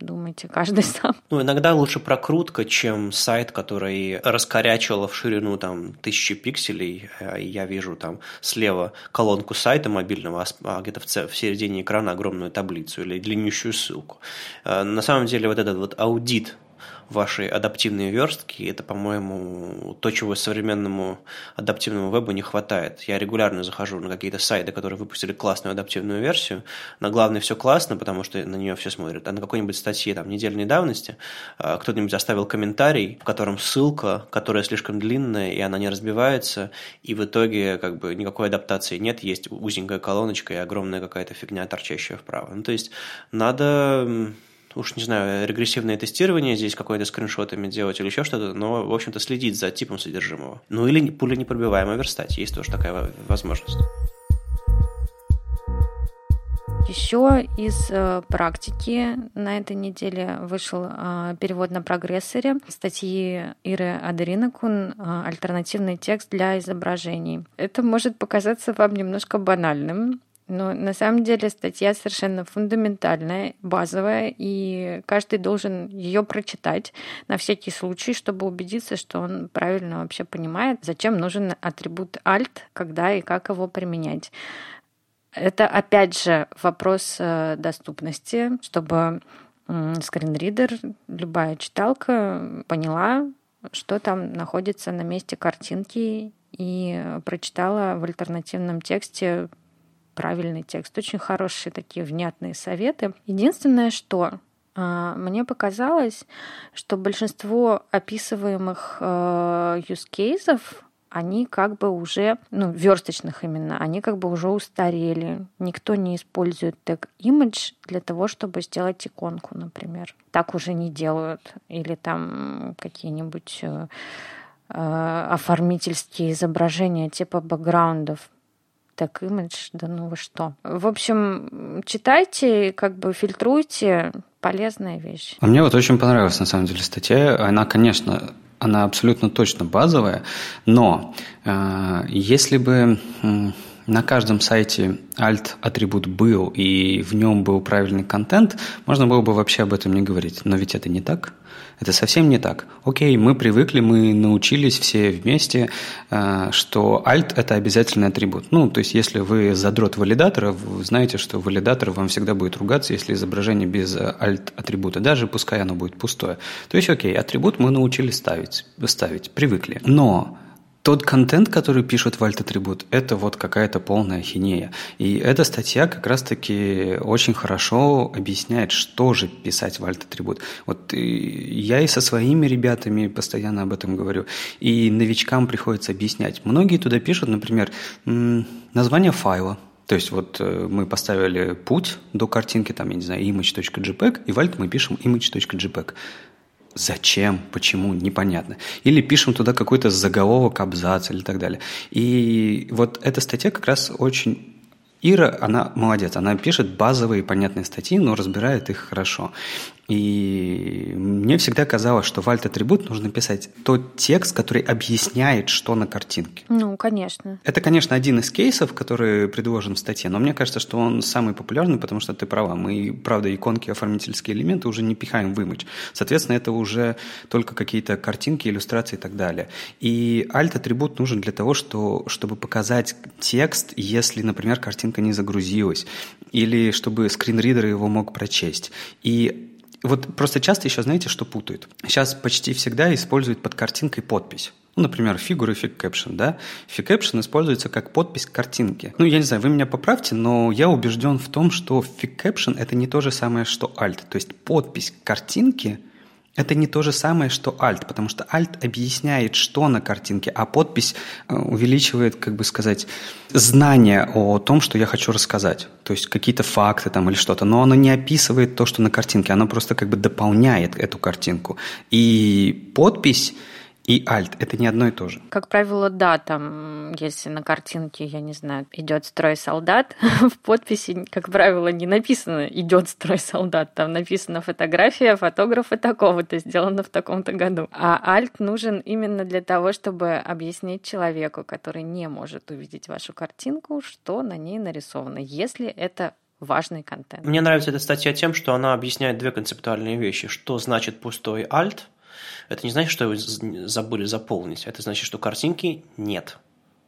B: думайте каждый сам.
A: Ну, иногда лучше прокрутка, чем сайт, который раскорячивал в ширину там тысячи пикселей, а я вижу там слева колонку сайта мобильного, а где-то в, середине экрана огромную таблицу или длиннющую ссылку. А, на самом деле вот этот вот аудит ваши адаптивные верстки. Это, по-моему, то, чего современному адаптивному вебу не хватает. Я регулярно захожу на какие-то сайты, которые выпустили классную адаптивную версию. На главной все классно, потому что на нее все смотрят. А на какой-нибудь статье там недельной давности а, кто-нибудь оставил комментарий, в котором ссылка, которая слишком длинная, и она не разбивается, и в итоге как бы никакой адаптации нет, есть узенькая колоночка и огромная какая-то фигня, торчащая вправо. Ну, то есть надо уж не знаю, регрессивное тестирование здесь какое-то скриншотами делать или еще что-то, но, в общем-то, следить за типом содержимого. Ну или пуля непробиваемая верстать, есть тоже такая возможность.
B: Еще из э, практики на этой неделе вышел э, перевод на прогрессоре статьи Иры Адеринакун э, «Альтернативный текст для изображений». Это может показаться вам немножко банальным, но на самом деле статья совершенно фундаментальная, базовая, и каждый должен ее прочитать на всякий случай, чтобы убедиться, что он правильно вообще понимает, зачем нужен атрибут alt, когда и как его применять. Это опять же вопрос э, доступности, чтобы скринридер, любая читалка поняла, что там находится на месте картинки и прочитала в альтернативном тексте правильный текст. Очень хорошие такие внятные советы. Единственное, что а, мне показалось, что большинство описываемых э, use cases они как бы уже, ну, версточных именно, они как бы уже устарели. Никто не использует тег image для того, чтобы сделать иконку, например. Так уже не делают. Или там какие-нибудь э, э оформительские изображения типа бэкграундов так имидж, да ну вы что. В общем, читайте, как бы фильтруйте, полезная вещь.
C: А мне вот очень понравилась на самом деле статья. Она, конечно, она абсолютно точно базовая, но э, если бы э, на каждом сайте alt-атрибут был и в нем был правильный контент, можно было бы вообще об этом не говорить. Но ведь это не так. Это совсем не так. Окей, мы привыкли, мы научились все вместе, э, что alt – это обязательный атрибут. Ну, то есть, если вы задрот валидатора, вы знаете, что валидатор вам всегда будет ругаться, если изображение без alt-атрибута, даже пускай оно будет пустое. То есть, окей, атрибут мы научились ставить, ставить привыкли. Но тот контент, который пишут в Alt-атрибут, это вот какая-то полная хинея. И эта статья как раз-таки очень хорошо объясняет, что же писать в Alt-атрибут. Вот я и со своими ребятами постоянно об этом говорю, и новичкам приходится объяснять. Многие туда пишут, например, название файла, то есть вот э, мы поставили путь до картинки, там, я не знаю, image.jpg, и в alt мы пишем image.jpg. Зачем, почему, непонятно. Или пишем туда какой-то заголовок, абзац или так далее. И вот эта статья как раз очень Ира, она молодец, она пишет базовые понятные статьи, но разбирает их хорошо. И мне всегда казалось, что в alt-атрибут нужно писать тот текст, который объясняет, что на картинке.
B: Ну, конечно.
C: Это, конечно, один из кейсов, который предложен в статье, но мне кажется, что он самый популярный, потому что ты права. Мы, правда, иконки, оформительские элементы уже не пихаем в image. Соответственно, это уже только какие-то картинки, иллюстрации и так далее. И alt-атрибут нужен для того, что, чтобы показать текст, если, например, картинка не загрузилась, или чтобы скринридер его мог прочесть. И вот просто часто еще знаете, что путают? Сейчас почти всегда используют под картинкой подпись. Ну, например, фигуры фиг caption, да? Фиг caption используется как подпись к картинке. Ну, я не знаю, вы меня поправьте, но я убежден в том, что фиг caption – это не то же самое, что alt. То есть подпись к картинке – это не то же самое, что alt, потому что alt объясняет, что на картинке, а подпись э, увеличивает, как бы сказать, знание о том, что я хочу рассказать. То есть какие-то факты там или что-то. Но оно не описывает то, что на картинке, оно просто как бы дополняет эту картинку. И подпись и alt – это не одно и то же.
B: Как правило, да, там, если на картинке, я не знаю, идет строй солдат, в подписи, как правило, не написано «идет строй солдат», там написано «фотография фотографа такого-то, сделано в таком-то году». А alt нужен именно для того, чтобы объяснить человеку, который не может увидеть вашу картинку, что на ней нарисовано, если это важный контент.
A: Мне нравится эта статья тем, что она объясняет две концептуальные вещи. Что значит пустой alt – это не значит, что его забыли заполнить. Это значит, что картинки нет.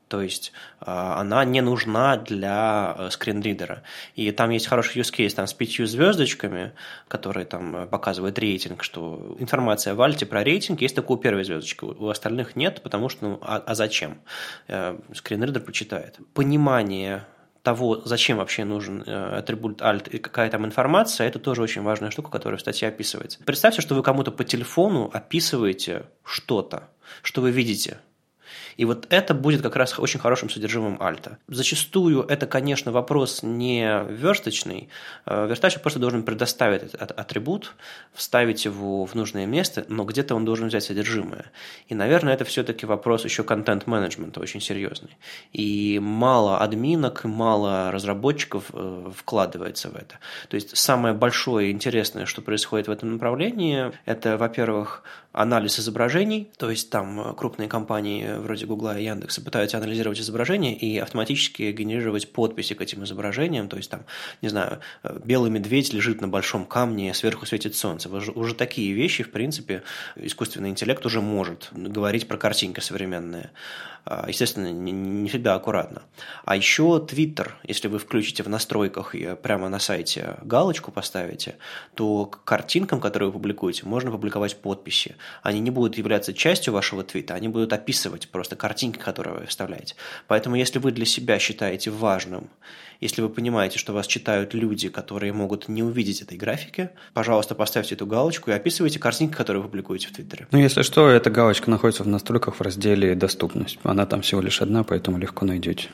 A: То есть она не нужна для скринридера. И там есть хороший use case там, с пятью звездочками, которые там показывают рейтинг, что информация в альте про рейтинг есть только у первой звездочки, у остальных нет, потому что ну, а, а зачем? Скринридер почитает. Понимание того, зачем вообще нужен э, атрибут alt и какая там информация, это тоже очень важная штука, которая в статье описывается. Представьте, что вы кому-то по телефону описываете что-то, что вы видите – и вот это будет как раз очень хорошим содержимым альта. Зачастую это, конечно, вопрос не версточный. Э, верстальщик просто должен предоставить этот атрибут, вставить его в нужное место, но где-то он должен взять содержимое. И, наверное, это все-таки вопрос еще контент-менеджмента очень серьезный. И мало админок, мало разработчиков э, вкладывается в это. То есть самое большое и интересное, что происходит в этом направлении, это, во-первых, анализ изображений, то есть там крупные компании вроде Гугла и Яндекса пытаются анализировать изображения и автоматически генерировать подписи к этим изображениям, то есть там, не знаю, белый медведь лежит на большом камне, сверху светит солнце. Уже, уже такие вещи, в принципе, искусственный интеллект уже может говорить про картинки современные. А, естественно, не всегда аккуратно. А еще Twitter, если вы включите в настройках и прямо на сайте галочку поставите, то к картинкам, которые вы публикуете, можно публиковать подписи. Они не будут являться частью вашего твита, они будут описывать просто картинки, которые вы вставляете. Поэтому, если вы для себя считаете важным, если вы понимаете, что вас читают люди, которые могут не увидеть этой графики, пожалуйста, поставьте эту галочку и описывайте картинки, которые вы публикуете в Твиттере.
C: Ну, если что, эта галочка находится в настройках в разделе «Доступность». Она там всего лишь одна, поэтому легко найдете.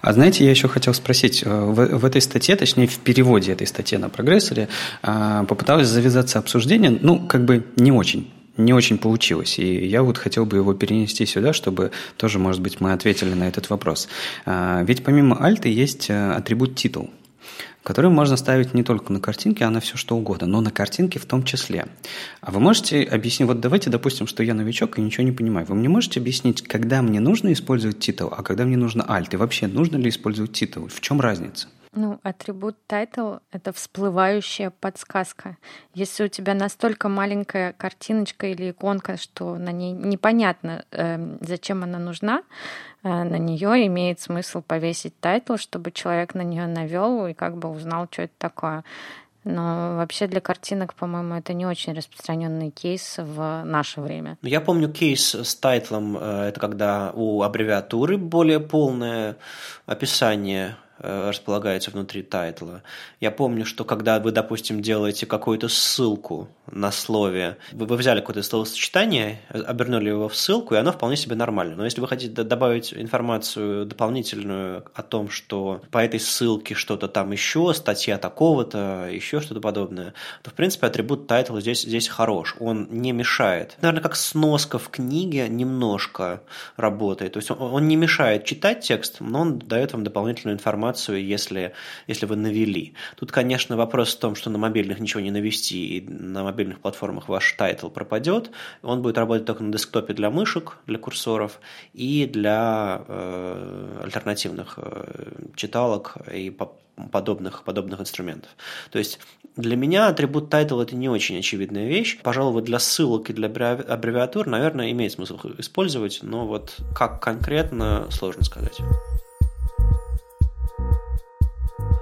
C: А знаете, я еще хотел спросить, э, в, в этой статье, точнее в переводе этой статьи на прогрессоре, э, попыталось завязаться обсуждение, ну, как бы не очень не очень получилось. И я вот хотел бы его перенести сюда, чтобы тоже, может быть, мы ответили на этот вопрос. А, ведь помимо альта есть э, атрибут титул который можно ставить не только на картинке, а на все что угодно, но на картинке в том числе. А вы можете объяснить, вот давайте допустим, что я новичок и ничего не понимаю. Вы мне можете объяснить, когда мне нужно использовать title, а когда мне нужно alt? И вообще, нужно ли использовать title? В чем разница?
B: Ну, атрибут title — это всплывающая подсказка. Если у тебя настолько маленькая картиночка или иконка, что на ней непонятно, э, зачем она нужна, э, на нее имеет смысл повесить title, чтобы человек на нее навел и как бы узнал, что это такое. Но вообще для картинок, по-моему, это не очень распространенный кейс в наше время.
A: Я помню кейс с тайтлом, э, это когда у аббревиатуры более полное описание располагается внутри тайтла. Я помню, что когда вы, допустим, делаете какую-то ссылку на слове, вы, вы взяли какое-то словосочетание, обернули его в ссылку, и оно вполне себе нормально. Но если вы хотите добавить информацию дополнительную о том, что по этой ссылке что-то там еще, статья такого-то, еще что-то подобное, то, в принципе, атрибут тайтла здесь, здесь хорош. Он не мешает. Наверное, как сноска в книге немножко работает. То есть он, он не мешает читать текст, но он дает вам дополнительную информацию информацию, если, если вы навели. Тут, конечно, вопрос в том, что на мобильных ничего не навести, и на мобильных платформах ваш title пропадет. Он будет работать только на десктопе для мышек, для курсоров и для э, альтернативных э, читалок и подобных, подобных инструментов. То есть для меня атрибут title это не очень очевидная вещь. Пожалуй, вот для ссылок и для аббревиатур, наверное, имеет смысл использовать, но вот как конкретно, сложно сказать.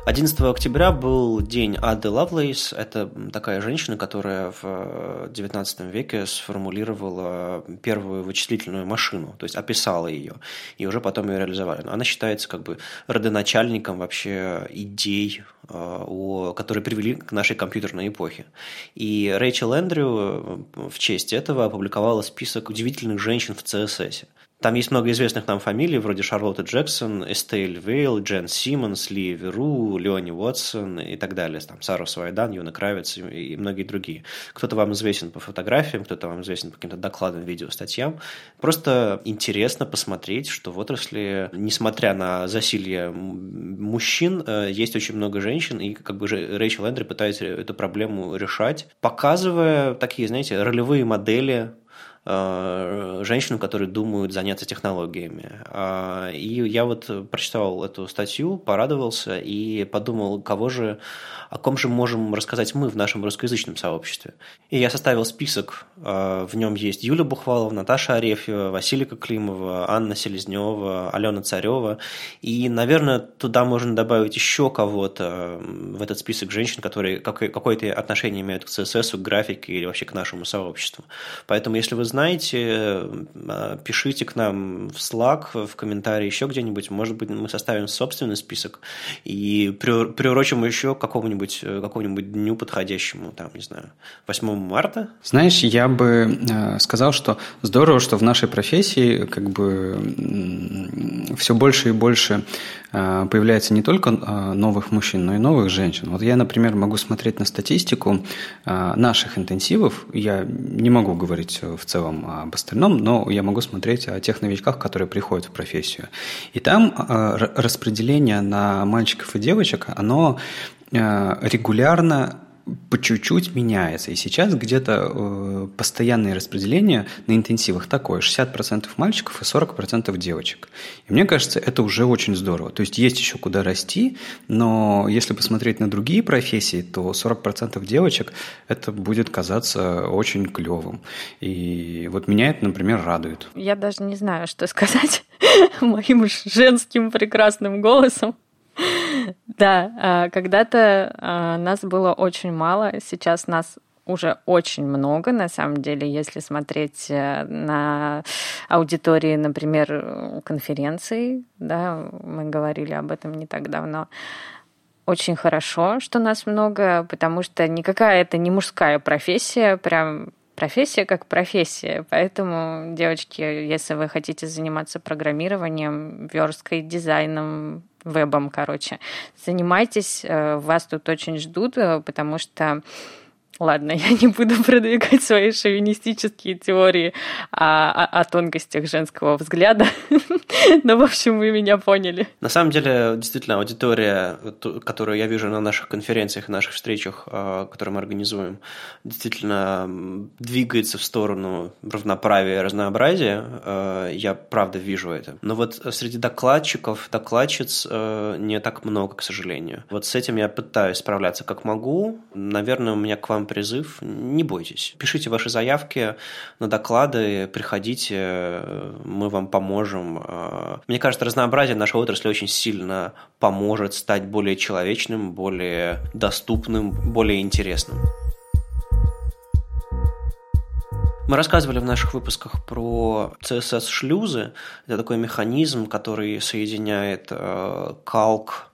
A: 11 октября был день Ады Лавлейс. Это такая женщина, которая в 19 веке сформулировала первую вычислительную машину, то есть описала ее, и уже потом ее реализовали. Она считается как бы родоначальником вообще идей, э, которые привели к нашей компьютерной эпохе. И Рэйчел Эндрю э, в честь этого опубликовала список удивительных женщин в CSS. Там есть много известных нам фамилий, вроде Шарлотты Джексон, Эстейль Вейл, Джен Симмонс, Ли Веру, Леони Уотсон и так далее. Там Сара Свайдан, Юна Кравец и, и многие другие. Кто-то вам известен по фотографиям, кто-то вам известен по каким-то докладам, видео, статьям. Просто интересно посмотреть, что в отрасли, несмотря на засилье мужчин, э, есть очень много женщин, и как бы Рэйчел Эндри пытается эту проблему решать, показывая такие, знаете, ролевые модели женщинам, которые думают заняться технологиями. А, и я вот прочитал эту статью, порадовался и подумал, кого же, о ком же можем рассказать мы в нашем русскоязычном сообществе. И я составил список, в нем есть Юля Бухвалова, Наташа Арефьева, Василика Климова, Анна Селезнева, Алена Царева. И, наверное, туда можно добавить еще кого-то в этот список женщин, которые какое-то отношение имеют к CSS, к графике или вообще к нашему сообществу. Поэтому, если вы знаете, э, пишите к нам в Slack, в комментарии, еще где-нибудь. Может быть, мы составим собственный список и приурочим еще к какому-нибудь какому дню подходящему, там, не знаю, 8 марта.
C: Знаешь, я бы э, сказал, что здорово, что в нашей профессии как бы все больше и больше э, появляется не только новых мужчин, но и новых женщин. Вот я, например, могу смотреть на статистику наших интенсивов. Я не могу говорить в целом об остальном, но я могу смотреть о тех новичках, которые приходят в профессию. И там распределение на мальчиков и девочек, оно регулярно по чуть-чуть меняется. И сейчас где-то э, постоянное распределение на интенсивах такое. 60% мальчиков и 40% девочек. И мне кажется, это уже очень здорово. То есть есть еще куда расти, но если посмотреть на другие профессии, то 40% девочек это будет казаться очень клевым. И вот меня это, например, радует.
B: Я даже не знаю, что сказать моим женским прекрасным голосом. Да, а, когда-то а, нас было очень мало, сейчас нас уже очень много, на самом деле, если смотреть э, на аудитории, например, конференций, да, мы говорили об этом не так давно, очень хорошо, что нас много, потому что никакая это не мужская профессия, прям профессия как профессия. Поэтому, девочки, если вы хотите заниматься программированием, версткой, дизайном, вебом, короче. Занимайтесь, э, вас тут очень ждут, э, потому что Ладно, я не буду продвигать свои шовинистические теории о, о, о тонкостях женского взгляда, но, в общем, вы меня поняли.
A: На самом деле, действительно, аудитория, которую я вижу на наших конференциях наших встречах, э, которые мы организуем, действительно двигается в сторону равноправия и разнообразия. Э, я правда вижу это. Но вот среди докладчиков, докладчиц э, не так много, к сожалению. Вот с этим я пытаюсь справляться как могу. Наверное, у меня к вам призыв, не бойтесь. Пишите ваши заявки на доклады, приходите, мы вам поможем. Мне кажется, разнообразие нашей отрасли очень сильно поможет стать более человечным, более доступным, более интересным. Мы рассказывали в наших выпусках про CSS-шлюзы. Это такой механизм, который соединяет э, калк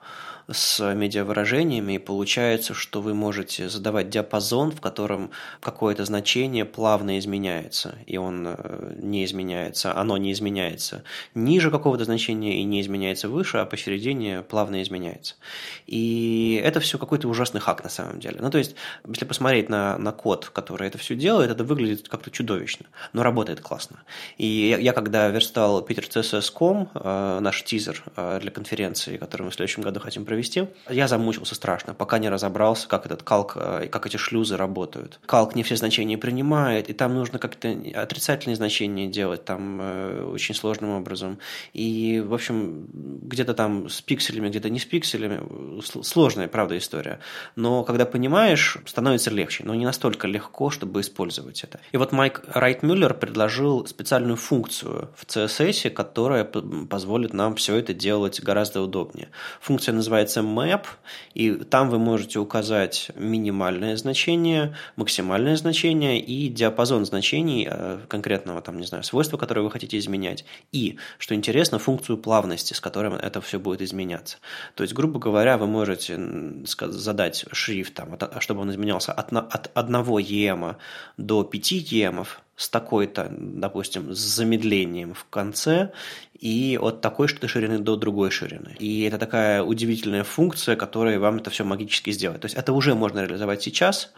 A: с медиавыражениями, и получается, что вы можете задавать диапазон, в котором какое-то значение плавно изменяется, и он э, не изменяется, оно не изменяется ниже какого-то значения и не изменяется выше, а посередине плавно изменяется. И это все какой-то ужасный хак на самом деле. Ну, то есть, если посмотреть на, на код, который это все делает, это выглядит как-то чудовищно, но работает классно. И я, я когда верстал Питер CSS.com, э, наш тизер э, для конференции, которую мы в следующем году хотим провести, провести. Я замучился страшно, пока не разобрался, как этот калк, э, как эти шлюзы работают. Калк не все значения принимает, и там нужно как-то отрицательные значения делать там э, очень сложным образом. И, в общем, где-то там с пикселями, где-то не с пикселями. Сложная, правда, история. Но когда понимаешь, становится легче. Но не настолько легко, чтобы использовать это. И вот Майк Райтмюллер предложил специальную функцию в CSS, которая позволит нам все это делать гораздо удобнее. Функция называется называется map, и там вы можете указать минимальное значение, максимальное значение и диапазон значений э, конкретного, там, не знаю, свойства, которое вы хотите изменять. И, что интересно, функцию плавности, с которой это все будет изменяться. То есть, грубо говоря, вы можете задать шрифт, там, чтобы он изменялся от, от 1 EM до 5 EM, с такой-то, допустим, с замедлением в конце и от такой ширины до другой ширины. И это такая удивительная функция, которая вам это все магически сделает. То есть это уже можно реализовать сейчас,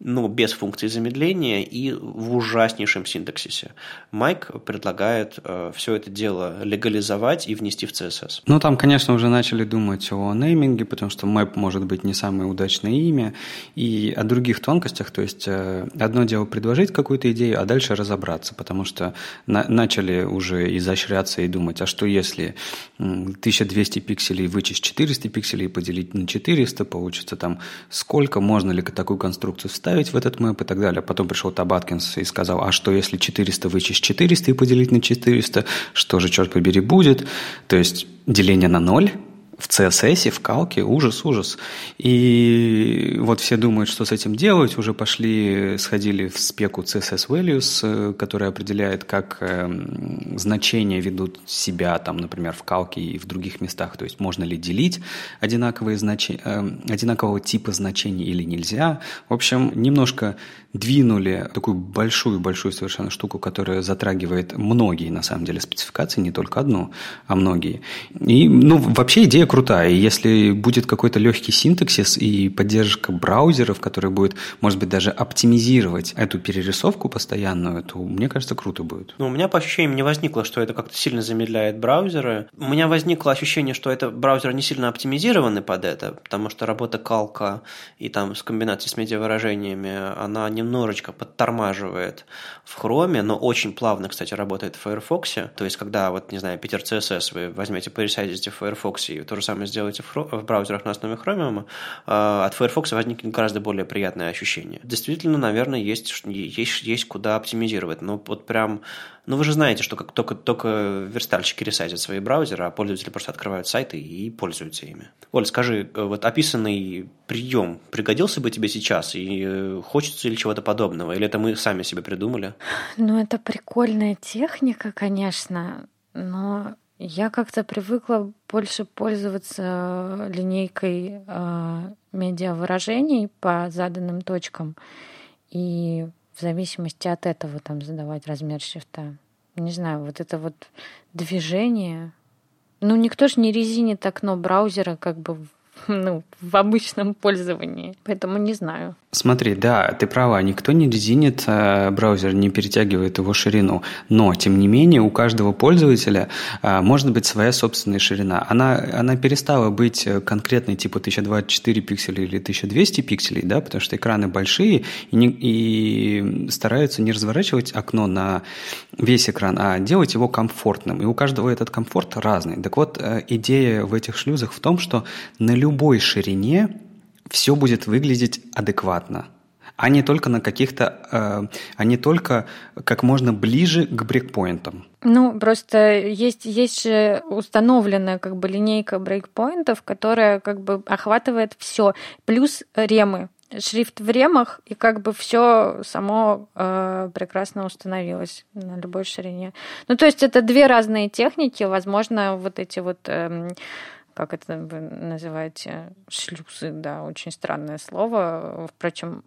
A: ну, без функции замедления и в ужаснейшем синтаксисе. Майк предлагает э, все это дело легализовать и внести в CSS.
C: Ну, там, конечно, уже начали думать о нейминге, потому что map может быть не самое удачное имя, и о других тонкостях, то есть э, одно дело предложить какую-то идею, а дальше разобраться, потому что на начали уже изощряться и думать, а что если 1200 пикселей вычесть 400 пикселей и поделить на 400, получится там сколько, можно ли такую конструкцию вставить, вставить в этот мэп и так далее. Потом пришел Табаткинс и сказал, а что если 400 вычесть 400 и поделить на 400, что же, черт побери, будет? То есть деление на ноль в CSS, в калке, ужас, ужас. И вот все думают, что с этим делать, уже пошли, сходили в спеку CSS Values, э, которая определяет, как э, значения ведут себя, там, например, в калке и в других местах, то есть можно ли делить одинаковые значения, э, одинакового типа значений или нельзя. В общем, немножко двинули такую большую-большую совершенно штуку, которая затрагивает многие, на самом деле, спецификации, не только одну, а многие. И, ну, вообще идея крутая. И если будет какой-то легкий синтаксис и поддержка браузеров, который будет, может быть, даже оптимизировать эту перерисовку постоянную, то, мне кажется, круто будет.
A: Ну, у меня по ощущениям не возникло, что это как-то сильно замедляет браузеры. У меня возникло ощущение, что это браузеры не сильно оптимизированы под это, потому что работа калка и там с комбинацией с медиавыражениями, она не немножечко подтормаживает в хроме, но очень плавно, кстати, работает в Firefox. То есть, когда, вот, не знаю, Питер CSS вы возьмете, поресайзите в Firefox и то же самое сделаете в браузерах на основе Chromium, а, от Firefox возникнет гораздо более приятное ощущение. Действительно, наверное, есть, есть, есть куда оптимизировать, но вот прям ну, вы же знаете, что как только, только верстальщики ресайзят свои браузеры, а пользователи просто открывают сайты и пользуются ими. Оль, скажи, э, вот описанный прием пригодился бы тебе сейчас? И э, хочется ли чего-то подобного? Или это мы сами себе придумали?
B: Ну, это прикольная техника, конечно, но я как-то привыкла больше пользоваться линейкой э, медиавыражений по заданным точкам. И в зависимости от этого там задавать размер шрифта. Не знаю, вот это вот движение. Ну, никто же не резинит окно браузера как бы ну, в обычном пользовании. Поэтому не знаю.
C: Смотри, да, ты права, никто не резинит э, браузер, не перетягивает его ширину, но, тем не менее, у каждого пользователя э, может быть своя собственная ширина. Она, она перестала быть конкретной, типа 1024 пикселей или 1200 пикселей, да, потому что экраны большие и, не, и стараются не разворачивать окно на весь экран, а делать его комфортным. И у каждого этот комфорт разный. Так вот, э, идея в этих шлюзах в том, что на любой ширине все будет выглядеть адекватно, а не только на каких-то, э, а не только как можно ближе к брейкпоинтам.
B: Ну, просто есть, есть же установленная как бы линейка брейкпоинтов, которая как бы охватывает все, плюс ремы шрифт в ремах, и как бы все само э, прекрасно установилось на любой ширине. Ну, то есть это две разные техники, возможно, вот эти вот э, как это вы называете, шлюзы, да, очень странное слово. Впрочем,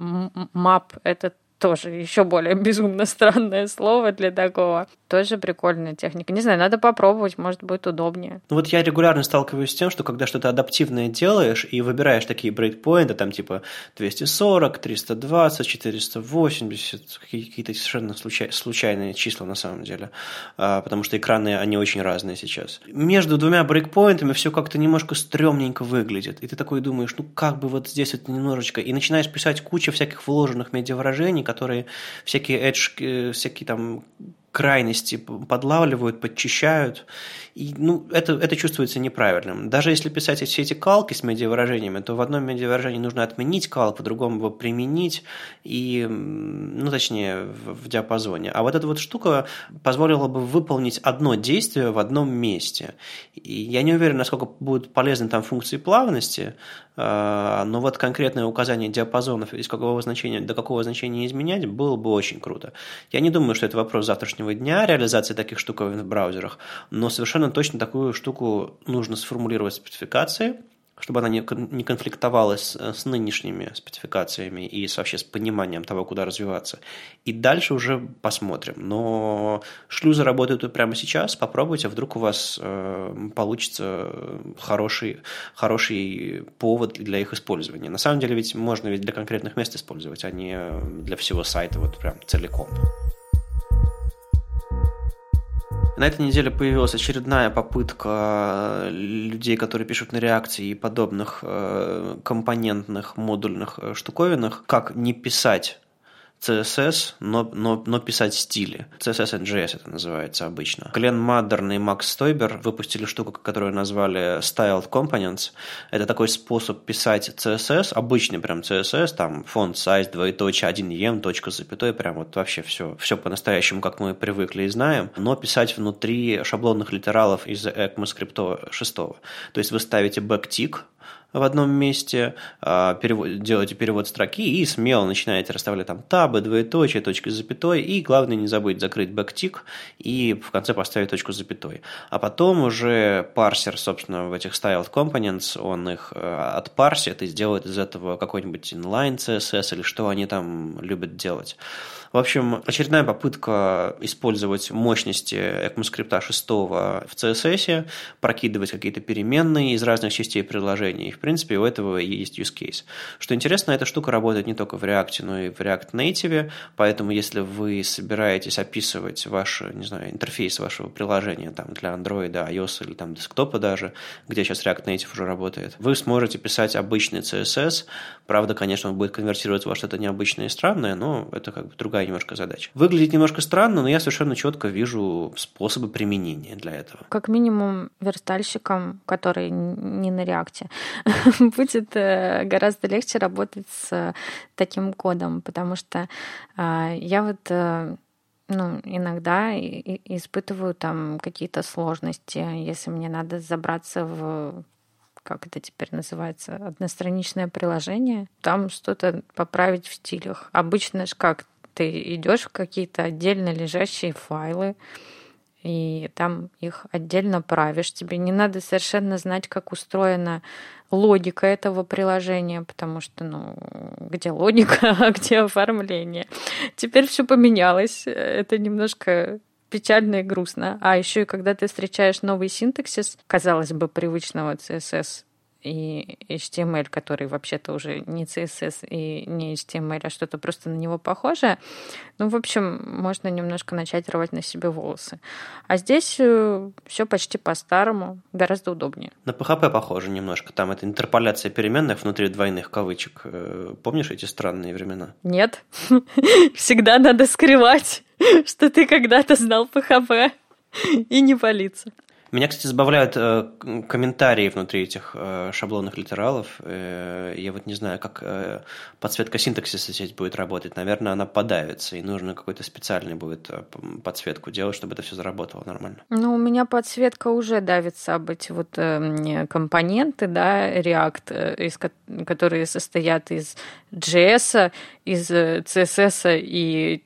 B: мап — это тоже еще более безумно странное слово для такого. Тоже прикольная техника. Не знаю, надо попробовать, может будет удобнее.
A: Ну вот я регулярно сталкиваюсь с тем, что когда что-то адаптивное делаешь и выбираешь такие брейкпоинты, там типа 240, 320, 480, какие-то совершенно случай, случайные числа на самом деле, а, потому что экраны, они очень разные сейчас. Между двумя брейкпоинтами все как-то немножко стрёмненько выглядит, и ты такой думаешь, ну как бы вот здесь это немножечко, и начинаешь писать кучу всяких вложенных медиавыражений, которые всякие edge, э, всякие там крайности подлавливают, подчищают. И, ну, это, это чувствуется неправильным. Даже если писать все эти калки с медиавыражениями, то в одном медиавыражении нужно отменить калк, в другом его применить, и, ну, точнее, в, в диапазоне. А вот эта вот штука позволила бы выполнить одно действие в одном месте. И я не уверен, насколько будут полезны там функции плавности, а, но вот конкретное указание диапазонов, из какого значения до какого значения изменять, было бы очень круто. Я не думаю, что это вопрос завтрашнего дня, реализации таких штуковин в браузерах, но совершенно точно такую штуку нужно сформулировать в спецификации, чтобы она не, не конфликтовала с, нынешними спецификациями и вообще с пониманием того, куда развиваться. И дальше уже посмотрим. Но шлюзы работают прямо сейчас, попробуйте, вдруг у вас э, получится хороший, хороший повод для их использования. На самом деле ведь можно ведь для конкретных мест использовать, а не для всего сайта вот прям целиком. На этой неделе появилась очередная попытка э, людей, которые пишут на реакции и подобных э, компонентных модульных э, штуковинах, как не писать CSS, но, но, но писать стили. CSS and JS это называется обычно. Глен Маддерн и Макс Стойбер выпустили штуку, которую назвали Styled Components. Это такой способ писать CSS, обычный прям CSS, там фонд, size, двоеточие, 1 em, точка, запятой, прям вот вообще все, все по-настоящему, как мы привыкли и знаем, но писать внутри шаблонных литералов из ECMAScript 6. То есть вы ставите backtick, в одном месте, а, перевод, делаете перевод строки и смело начинаете расставлять там табы, двоеточие, точки с запятой, и главное не забыть закрыть бэктик и в конце поставить точку с запятой. А потом уже парсер, собственно, в этих styled components, он их э, отпарсит и сделает из этого какой-нибудь inline CSS или что они там любят делать. В общем, очередная попытка использовать мощности ECMAScript 6 в CSS, прокидывать какие-то переменные из разных частей приложения. И, в принципе, у этого есть use case. Что интересно, эта штука работает не только в React, но и в React Native, поэтому если вы собираетесь описывать ваш, не знаю, интерфейс вашего приложения там, для Android, iOS или там десктопа даже, где сейчас React Native уже работает, вы сможете писать обычный CSS. Правда, конечно, он будет конвертировать во что-то необычное и странное, но это как бы другая немножко задача. Выглядит немножко странно, но я совершенно четко вижу способы применения для этого.
B: Как минимум верстальщикам, которые не на реакте, будет э, гораздо легче работать с таким кодом, потому что а, я вот э, ну, иногда испытываю там какие-то сложности, если мне надо забраться в как это теперь называется, одностраничное приложение, там что-то поправить в стилях. Обычно же как, ты идешь в какие-то отдельно лежащие файлы, и там их отдельно правишь. Тебе не надо совершенно знать, как устроена логика этого приложения, потому что, ну, где логика, а где оформление. Теперь все поменялось. Это немножко печально и грустно. А еще и когда ты встречаешь новый синтаксис, казалось бы, привычного CSS, и HTML, который вообще-то уже не CSS и не HTML, а что-то просто на него похожее. Ну, в общем, можно немножко начать рвать на себе волосы. А здесь э, все почти по-старому, гораздо удобнее.
A: На PHP похоже немножко. Там это интерполяция переменных внутри двойных кавычек. Э, помнишь эти странные времена?
B: Нет. Всегда надо скрывать, что ты когда-то знал PHP и не палиться.
A: Меня, кстати, забавляют э, комментарии внутри этих э, шаблонных литералов. Э, я вот не знаю, как э, подсветка синтаксиса здесь будет работать. Наверное, она подавится, и нужно какой-то специальный будет э, подсветку делать, чтобы это все заработало нормально.
B: Ну, у меня подсветка уже давится об эти вот э, компоненты, да, React, э, из, которые состоят из JS, из CSS э, и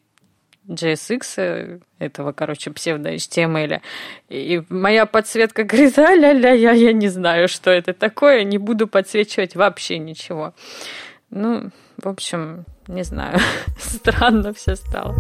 B: JSX, э, этого, короче, псевдо-HTML. И моя подсветка говорит, а ля-ля, я, я не знаю, что это такое, не буду подсвечивать вообще ничего. Ну, в общем, не знаю, странно все стало.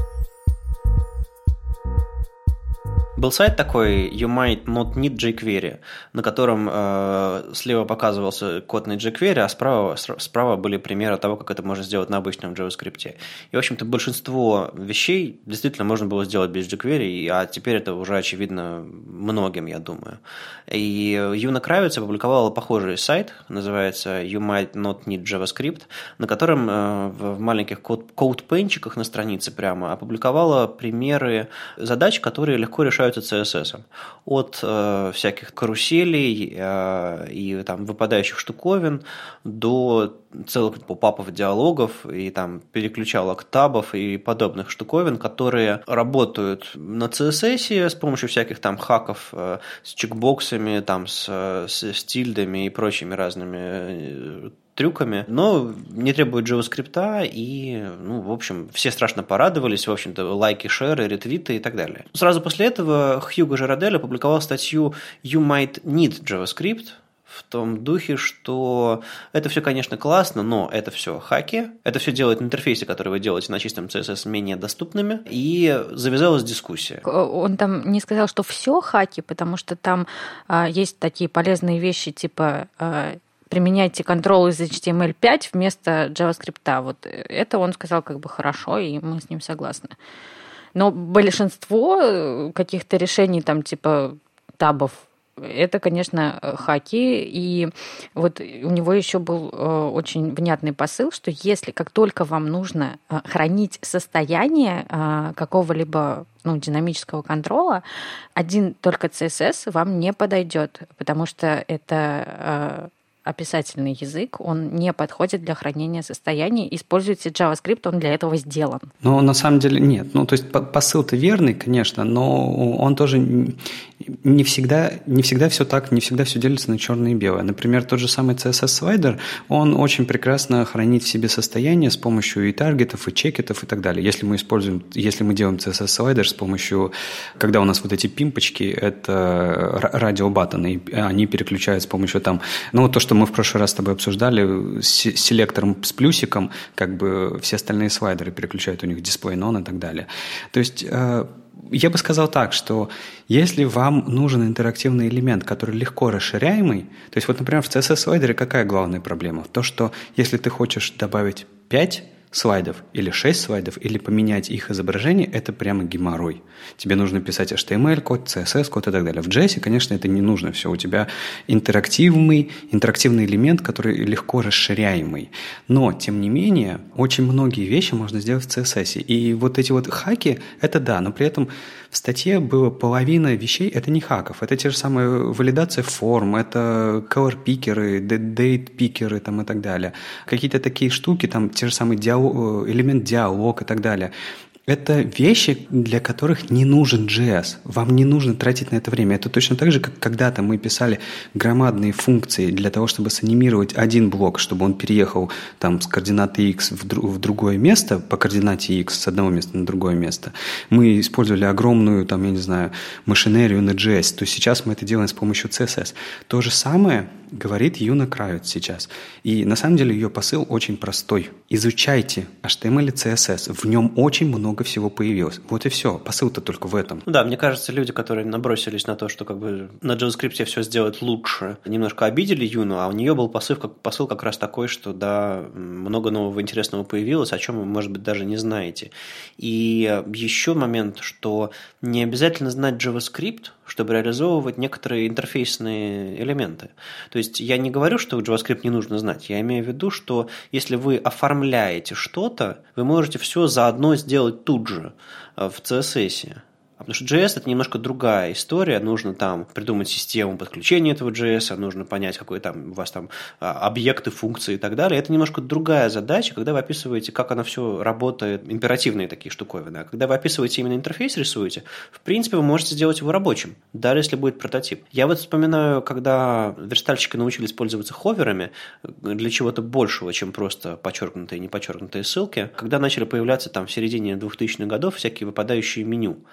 A: Был сайт такой You Might Not Need jQuery, на котором э, слева показывался код на jQuery, а справа, справа были примеры того, как это можно сделать на обычном JavaScript. И, в общем-то, большинство вещей действительно можно было сделать без jQuery, а теперь это уже очевидно многим, я думаю. И Юна Кравиц опубликовала похожий сайт, называется You Might Not Need JavaScript, на котором э, в маленьких код-пенчиках на странице прямо опубликовала примеры задач, которые легко решают являются CSS. От э, всяких каруселей э, и там выпадающих штуковин до целых попапов диалогов и там переключалок табов и подобных штуковин, которые работают на CSS с помощью всяких там хаков э, с чекбоксами, там с, с, с тильдами и прочими разными э, трюками, но не требует JavaScript, и, ну, в общем, все страшно порадовались, в общем-то, лайки, шеры, ретвиты и так далее. Сразу после этого Хьюго Жарадель опубликовал статью «You might need JavaScript», в том духе, что это все, конечно, классно, но это все хаки, это все делает интерфейсы, которые вы делаете на чистом CSS, менее доступными, и завязалась дискуссия.
B: Он там не сказал, что все хаки, потому что там а, есть такие полезные вещи, типа а, применяйте контрол из HTML5 вместо JavaScript. Вот это он сказал как бы хорошо, и мы с ним согласны. Но большинство э, каких-то решений там типа табов это, конечно, хаки. И вот у него еще был э, очень внятный посыл, что если как только вам нужно э, хранить состояние какого-либо ну, динамического контрола, один только CSS вам не подойдет, потому что это описательный язык, он не подходит для хранения состояний. Используйте JavaScript, он для этого сделан.
C: Но на самом деле нет. Ну, то есть посыл-то верный, конечно, но он тоже не всегда, не всегда все так, не всегда все делится на черное и белое. Например, тот же самый CSS-слайдер, он очень прекрасно хранит в себе состояние с помощью и таргетов, и чекетов и так далее. Если мы используем, если мы делаем CSS-слайдер с помощью, когда у нас вот эти пимпочки, это радиобаттоны, они переключают с помощью там, ну, то, что мы в прошлый раз с тобой обсуждали, с селектором с плюсиком, как бы все остальные слайдеры переключают у них дисплей нон и так далее. То есть э, я бы сказал так, что если вам нужен интерактивный элемент, который легко расширяемый, то есть вот, например, в CSS-слайдере какая главная проблема? В том, что если ты хочешь добавить 5 слайдов или 6 слайдов, или поменять их изображение, это прямо геморрой. Тебе нужно писать HTML-код, CSS-код и так далее. В JS, конечно, это не нужно все. У тебя интерактивный, интерактивный элемент, который легко расширяемый. Но, тем не менее, очень многие вещи можно сделать в CSS. И вот эти вот хаки, это да, но при этом в статье было половина вещей, это не хаков, это те же самые валидация форм, это color-пикеры, date-пикеры там и так далее. Какие-то такие штуки, там те же самые диалог, элемент диалог и так далее. Это вещи, для которых не нужен JS. Вам не нужно тратить на это время. Это точно так же, как когда-то мы писали громадные функции для того, чтобы санимировать один блок, чтобы он переехал там, с координаты x в, дру- в другое место, по координате x с одного места на другое место. Мы использовали огромную, там, я не знаю, машинерию на JS. То сейчас мы это делаем с помощью CSS. То же самое говорит Юна Кравец сейчас. И на самом деле ее посыл очень простой. Изучайте HTML и CSS. В нем очень много всего появилось. Вот и все. Посыл-то только в этом.
A: Ну да, мне кажется, люди, которые набросились на то, что как бы на JavaScript все сделать лучше, немножко обидели Юну, а у нее был посыл как, посыл как раз такой, что да, много нового интересного появилось, о чем вы, может быть, даже не знаете. И еще момент, что не обязательно знать JavaScript, чтобы реализовывать некоторые интерфейсные элементы. То есть я не говорю, что JavaScript не нужно знать. Я имею в виду, что если вы оформляете что-то, вы можете все заодно сделать тут же э, в CSS. Потому что JS это немножко другая история. Нужно там придумать систему подключения этого JS, нужно понять, какой там у вас там а, объекты, функции и так далее. Это немножко другая задача, когда вы описываете, как оно все работает, императивные такие штуковины. А когда вы описываете именно интерфейс, рисуете, в принципе, вы можете сделать его рабочим, даже если будет прототип. Я вот вспоминаю, когда верстальщики научились пользоваться ховерами для чего-то большего, чем просто подчеркнутые и неподчеркнутые ссылки, когда начали появляться там в середине 2000-х годов всякие выпадающие меню.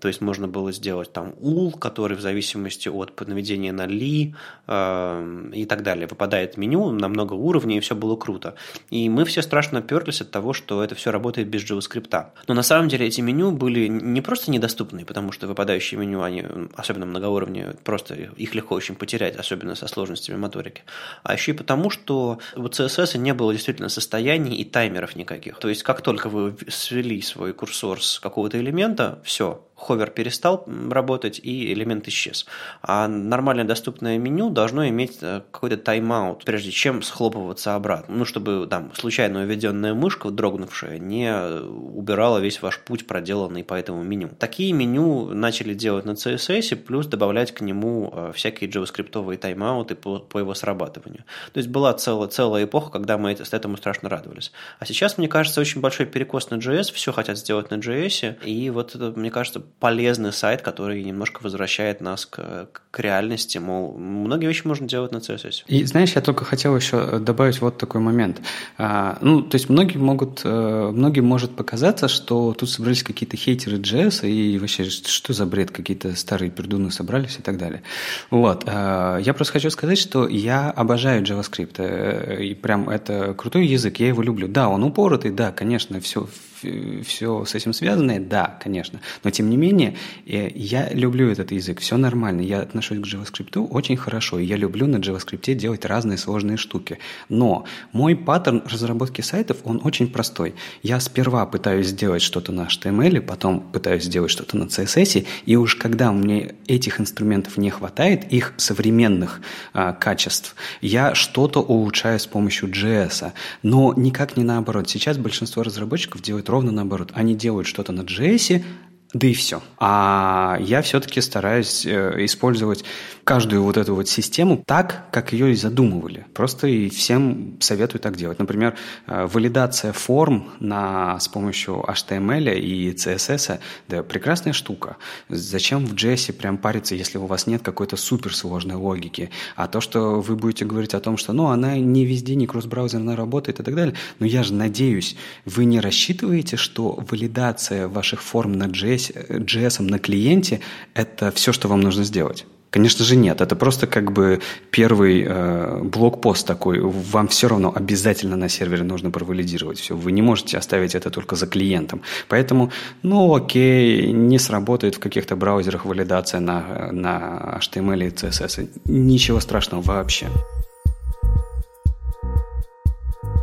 A: То есть можно было сделать там ул, который в зависимости от наведения на ли э, и так далее выпадает меню на много уровней, и все было круто. И мы все страшно перлись от того, что это все работает без JavaScript. Но на самом деле эти меню были не просто недоступны, потому что выпадающие меню, они, особенно многоуровневые, просто их легко очень потерять, особенно со сложностями моторики. А еще и потому, что у CSS не было действительно состояний и таймеров никаких. То есть как только вы свели свой курсор с какого-то элемента, все, ховер перестал работать и элемент исчез. А нормальное доступное меню должно иметь э, какой-то тайм-аут, прежде чем схлопываться обратно. Ну, чтобы там случайно уведенная мышка, дрогнувшая, не убирала весь ваш путь, проделанный по этому меню. Такие меню начали делать на CSS, плюс добавлять к нему э, всякие JavaScript тайм-ауты по, по его срабатыванию. То есть была целая, целая эпоха, когда мы это, этому страшно радовались. А сейчас, мне кажется, очень большой перекос на JS, все хотят сделать на JS, и вот это, мне кажется, полезный сайт, который немножко возвращает нас к, к реальности, мол, многие вещи можно делать на CSS.
C: И знаешь, я только хотел еще добавить вот такой момент. А, ну, то есть многие могут, э, многим может показаться, что тут собрались какие-то хейтеры JS и вообще, что за бред, какие-то старые пердуны собрались и так далее. Вот. А, я просто хочу сказать, что я обожаю JavaScript, э, и прям это крутой язык, я его люблю. Да, он упоротый, да, конечно, все, все с этим связанное, да, конечно. Но тем не менее, э, я люблю этот язык, все нормально. Я отношусь к JavaScript очень хорошо. И я люблю на JavaScript делать разные сложные штуки. Но мой паттерн разработки сайтов, он очень простой. Я сперва пытаюсь сделать что-то на HTML, потом пытаюсь сделать что-то на CSS, и уж когда мне этих инструментов не хватает, их современных а, качеств, я что-то улучшаю с помощью JS. Но никак не наоборот. Сейчас большинство разработчиков делают ровно наоборот. Они делают что-то на JS, да и все. А я все-таки стараюсь э, использовать каждую вот эту вот систему так, как ее и задумывали. Просто и всем советую так делать. Например, э, валидация форм на, с помощью HTML и CSS – да, прекрасная штука. Зачем в JS прям париться, если у вас нет какой-то суперсложной логики? А то, что вы будете говорить о том, что ну, она не везде, не кросс-браузерно работает и так далее, но я же надеюсь, вы не рассчитываете, что валидация ваших форм на JS JS, JS на клиенте – это все, что вам нужно сделать. Конечно же нет, это просто как бы первый э, блокпост такой. Вам все равно обязательно на сервере нужно провалидировать все. Вы не можете оставить это только за клиентом. Поэтому, ну окей, не сработает в каких-то браузерах валидация на, на HTML и CSS. Ничего страшного вообще.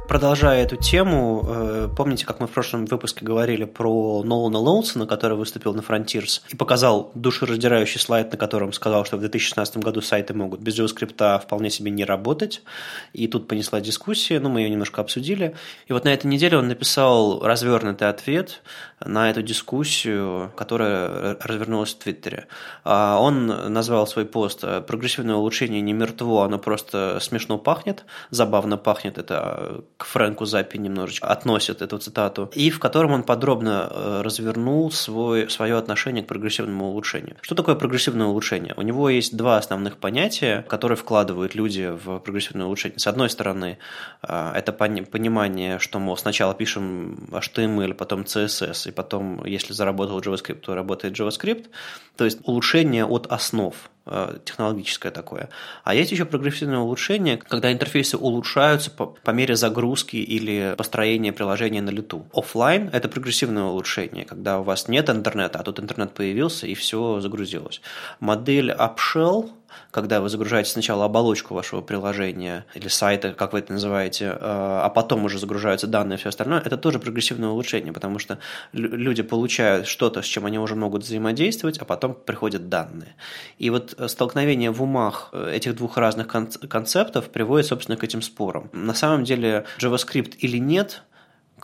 A: Продолжая эту тему, э, помните, как мы в прошлом выпуске говорили про Нолана Лоунсона, который выступил на Frontiers и показал душераздирающий слайд, на котором сказал, что в 2016 году сайты могут без JavaScript вполне себе не работать. И тут понесла дискуссия, ну, мы ее немножко обсудили. И вот на этой неделе он написал развернутый ответ на эту дискуссию, которая развернулась в Твиттере. А он назвал свой пост «Прогрессивное улучшение не мертво, оно просто смешно пахнет, забавно пахнет». Это к Фрэнку Заппи немножечко относит эту цитату. И в котором он подробно э, развернул свой, свое отношение к прогрессивному улучшению. Что такое прогрессивное улучшение? У него есть два основных понятия, которые вкладывают люди в прогрессивное улучшение. С одной стороны, э, это понимание, что, мол, сначала пишем HTML, потом CSS, и потом, если заработал JavaScript, то работает JavaScript. То есть улучшение от основ технологическое такое. А есть еще прогрессивное улучшение, когда интерфейсы улучшаются по, по мере загрузки или построения приложения на лету. Оффлайн – это прогрессивное улучшение, когда у вас нет интернета, а тут интернет появился и все загрузилось. Модель App Shell – когда вы загружаете сначала оболочку вашего приложения или сайта, как вы это называете, э, а потом уже загружаются данные и все остальное, это тоже прогрессивное улучшение, потому что люди получают что-то, с чем они уже могут взаимодействовать, а потом приходят данные. И вот столкновение в умах э, этих двух разных концептов приводит, собственно, к этим спорам. На самом деле, JavaScript или нет –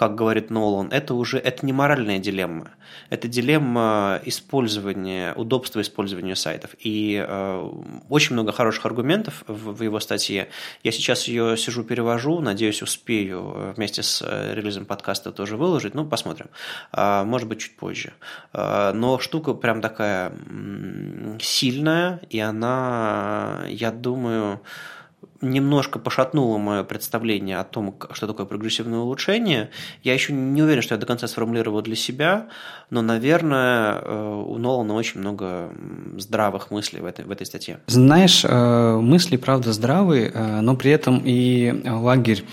A: как говорит Нолан, это уже это не моральная дилемма. Это дилемма использования, удобства использования сайтов. И э, очень много хороших аргументов в, в его статье. Я сейчас ее сижу, перевожу, надеюсь, успею э, вместе с э, релизом подкаста тоже выложить. Ну, посмотрим. Э, может быть, чуть позже. Э, но штука прям такая сильная, и она, я думаю, немножко пошатнуло мое представление о том, что такое прогрессивное улучшение. Я еще не уверен, что я до конца сформулировал для себя, но, наверное, э, у Нолана очень много здравых мыслей в этой, в этой статье.
C: Знаешь, э, мысли, правда, здравые, э, но при этом и лагерь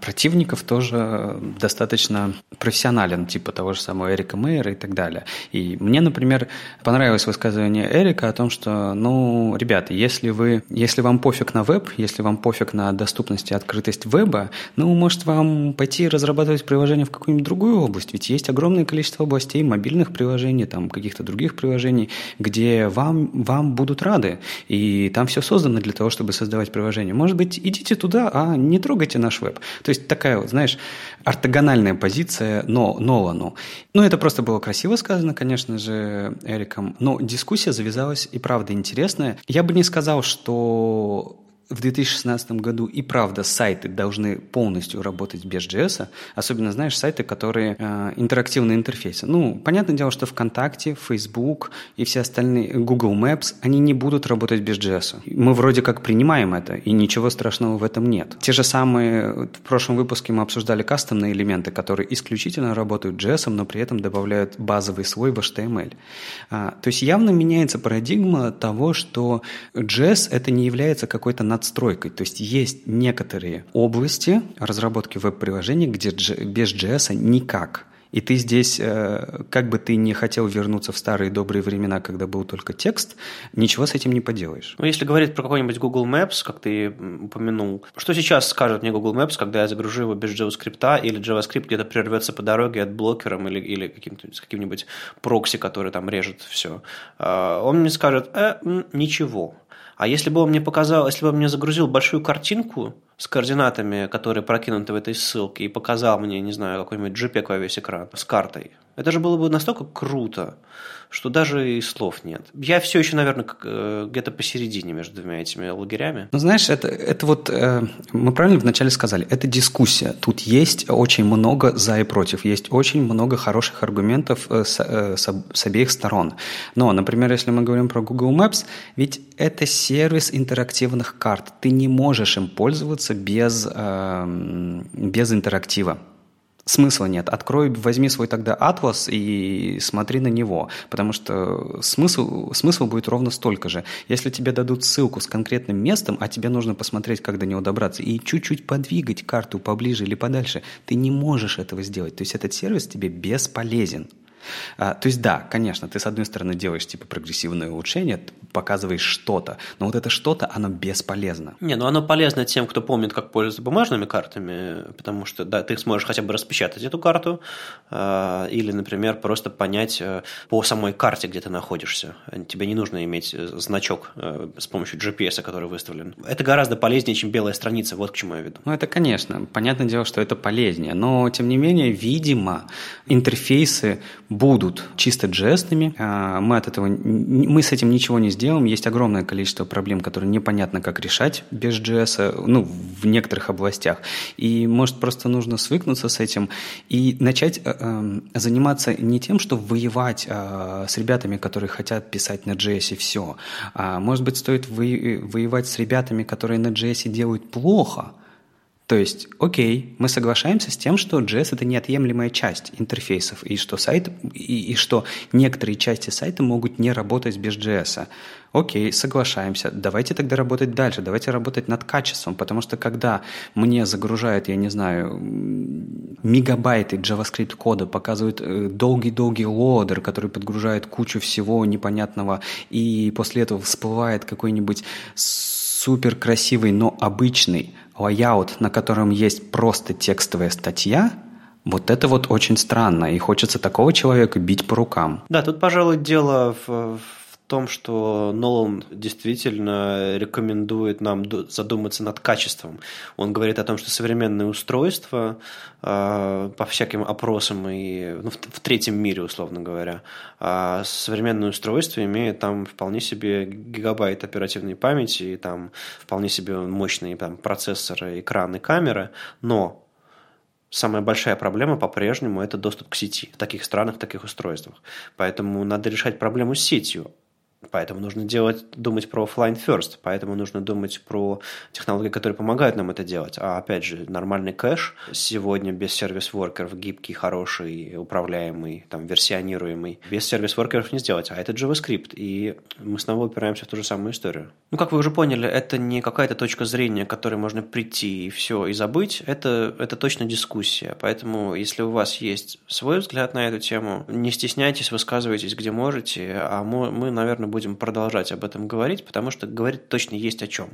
C: противников тоже достаточно профессионален, типа того же самого Эрика Мейера и так далее. И мне, например, понравилось высказывание Эрика о том, что, ну, ребята, если вы, если вам пофиг на веб, если вам пофиг на доступность и открытость веба, ну, может, вам пойти разрабатывать приложение в какую-нибудь другую область, ведь есть огромное количество областей мобильных приложений, там, каких-то других приложений, где вам, вам будут рады, и там все создано для того, чтобы создавать приложение. Может быть, идите туда, а не трогайте наш веб. То есть такая, знаешь, ортогональная позиция но, Нолану. Ну, это просто было красиво сказано, конечно же, Эриком, но дискуссия завязалась и правда интересная. Я бы не сказал, что в 2016 году и правда сайты должны полностью работать без JS, особенно, знаешь, сайты, которые э, интерактивные интерфейсы. Ну, понятное дело, что ВКонтакте, Facebook и все остальные, Google Maps, они не будут работать без JS. Мы вроде как принимаем это, и ничего страшного в этом нет. Те же самые, в прошлом выпуске мы обсуждали кастомные элементы, которые исключительно работают JS, но при этом добавляют базовый слой в HTML. А, то есть явно меняется парадигма того, что JS это не является какой-то надстройкой. То есть есть некоторые области разработки веб-приложений, где без JS никак. И ты здесь, э, как бы ты не хотел вернуться в старые добрые времена, когда был только текст, ничего с этим не поделаешь.
A: Ну, если говорить про какой-нибудь Google Maps, как ты упомянул, что сейчас скажет мне Google Maps, когда я загружу его без JavaScript, или JavaScript где-то прервется по дороге от блокером или, или каким-то, каким-нибудь прокси, который там режет все. А, он мне скажет, э, ничего. А если бы он мне показал, если бы он мне загрузил большую картинку с координатами, которые прокинуты в этой ссылке, и показал мне, не знаю, какой-нибудь JPEG во весь экран с картой, это же было бы настолько круто, что даже и слов нет. Я все еще, наверное, э, где-то посередине между двумя этими лагерями.
C: Ну, знаешь, это, это вот, э, мы правильно вначале сказали, это дискуссия. Тут есть очень много за и против, есть очень много хороших аргументов э, с, с, с обеих сторон. Но, например, если мы говорим про Google Maps, ведь это сервис интерактивных карт. Ты не можешь им пользоваться без, э, без интерактива. Смысла нет. Открой, возьми свой тогда атлас и смотри на него, потому что смысл, смысл будет ровно столько же. Если тебе дадут ссылку с конкретным местом, а тебе нужно посмотреть, как до него добраться, и чуть-чуть подвигать карту поближе или подальше, ты не можешь этого сделать. То есть этот сервис тебе бесполезен. А, то есть да, конечно, ты с одной стороны делаешь типа прогрессивное улучшение, показываешь что-то, но вот это что-то, оно бесполезно.
A: Не, ну оно полезно тем, кто помнит, как пользоваться бумажными картами, потому что да, ты сможешь хотя бы распечатать эту карту, э, или, например, просто понять э, по самой карте, где ты находишься. Тебе не нужно иметь э, значок э, с помощью GPS, который выставлен. Это гораздо полезнее, чем белая страница, вот к чему я веду.
C: Ну это, конечно, понятное дело, что это полезнее, но тем не менее, видимо, интерфейсы будут чисто джестными. А, мы от этого, мы с этим ничего не сделаем. Есть огромное количество проблем, которые непонятно, как решать без JS, ну, в некоторых областях. И, может, просто нужно свыкнуться с этим и начать э, э, заниматься не тем, что воевать э, с ребятами, которые хотят писать на и все. А, может быть, стоит воевать с ребятами, которые на JS делают плохо – то есть, окей, мы соглашаемся с тем, что JS это неотъемлемая часть интерфейсов, и что сайт, и, и что некоторые части сайта могут не работать без JS. Окей, соглашаемся. Давайте тогда работать дальше, давайте работать над качеством, потому что когда мне загружают, я не знаю, мегабайты JavaScript кода, показывают э, долгий-долгий лодер, который подгружает кучу всего непонятного, и после этого всплывает какой-нибудь супер красивый, но обычный layout, на котором есть просто текстовая статья, вот это вот очень странно, и хочется такого человека бить по рукам.
A: Да, тут, пожалуй, дело в, том, что Нолан действительно рекомендует нам задуматься над качеством. Он говорит о том, что современные устройства э, по всяким опросам и ну, в, третьем мире, условно говоря, э, современные устройства имеют там вполне себе гигабайт оперативной памяти, и там вполне себе мощные там, процессоры, экраны, камеры, но Самая большая проблема по-прежнему – это доступ к сети в таких странах, в таких устройствах. Поэтому надо решать проблему с сетью. Поэтому нужно делать, думать про offline first, поэтому нужно думать про технологии, которые помогают нам это делать. А опять же, нормальный кэш сегодня без сервис-воркеров, гибкий, хороший, управляемый, там, версионируемый, без сервис-воркеров не сделать. А это JavaScript, и мы снова упираемся в ту же самую историю. Ну, как вы уже поняли, это не какая-то точка зрения, к которой можно прийти и все, и забыть. Это, это точно дискуссия. Поэтому, если у вас есть свой взгляд на эту тему, не стесняйтесь, высказывайтесь, где можете, а мы, мы наверное, будем продолжать об этом говорить, потому что говорить точно есть о чем.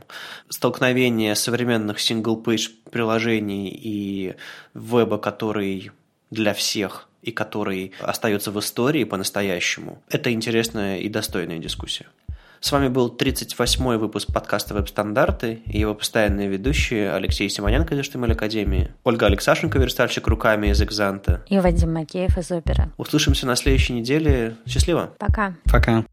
A: Столкновение современных single-page приложений и веба, который для всех и который остается в истории по-настоящему, это интересная и достойная дискуссия. С вами был 38-й выпуск подкаста «Веб-стандарты» и его постоянные ведущие Алексей Симоненко из HTML Академии, Ольга Алексашенко, верстальщик руками из «Экзанта»
B: и Вадим Макеев из «Опера».
A: Услышимся на следующей неделе. Счастливо!
B: Пока!
C: Пока!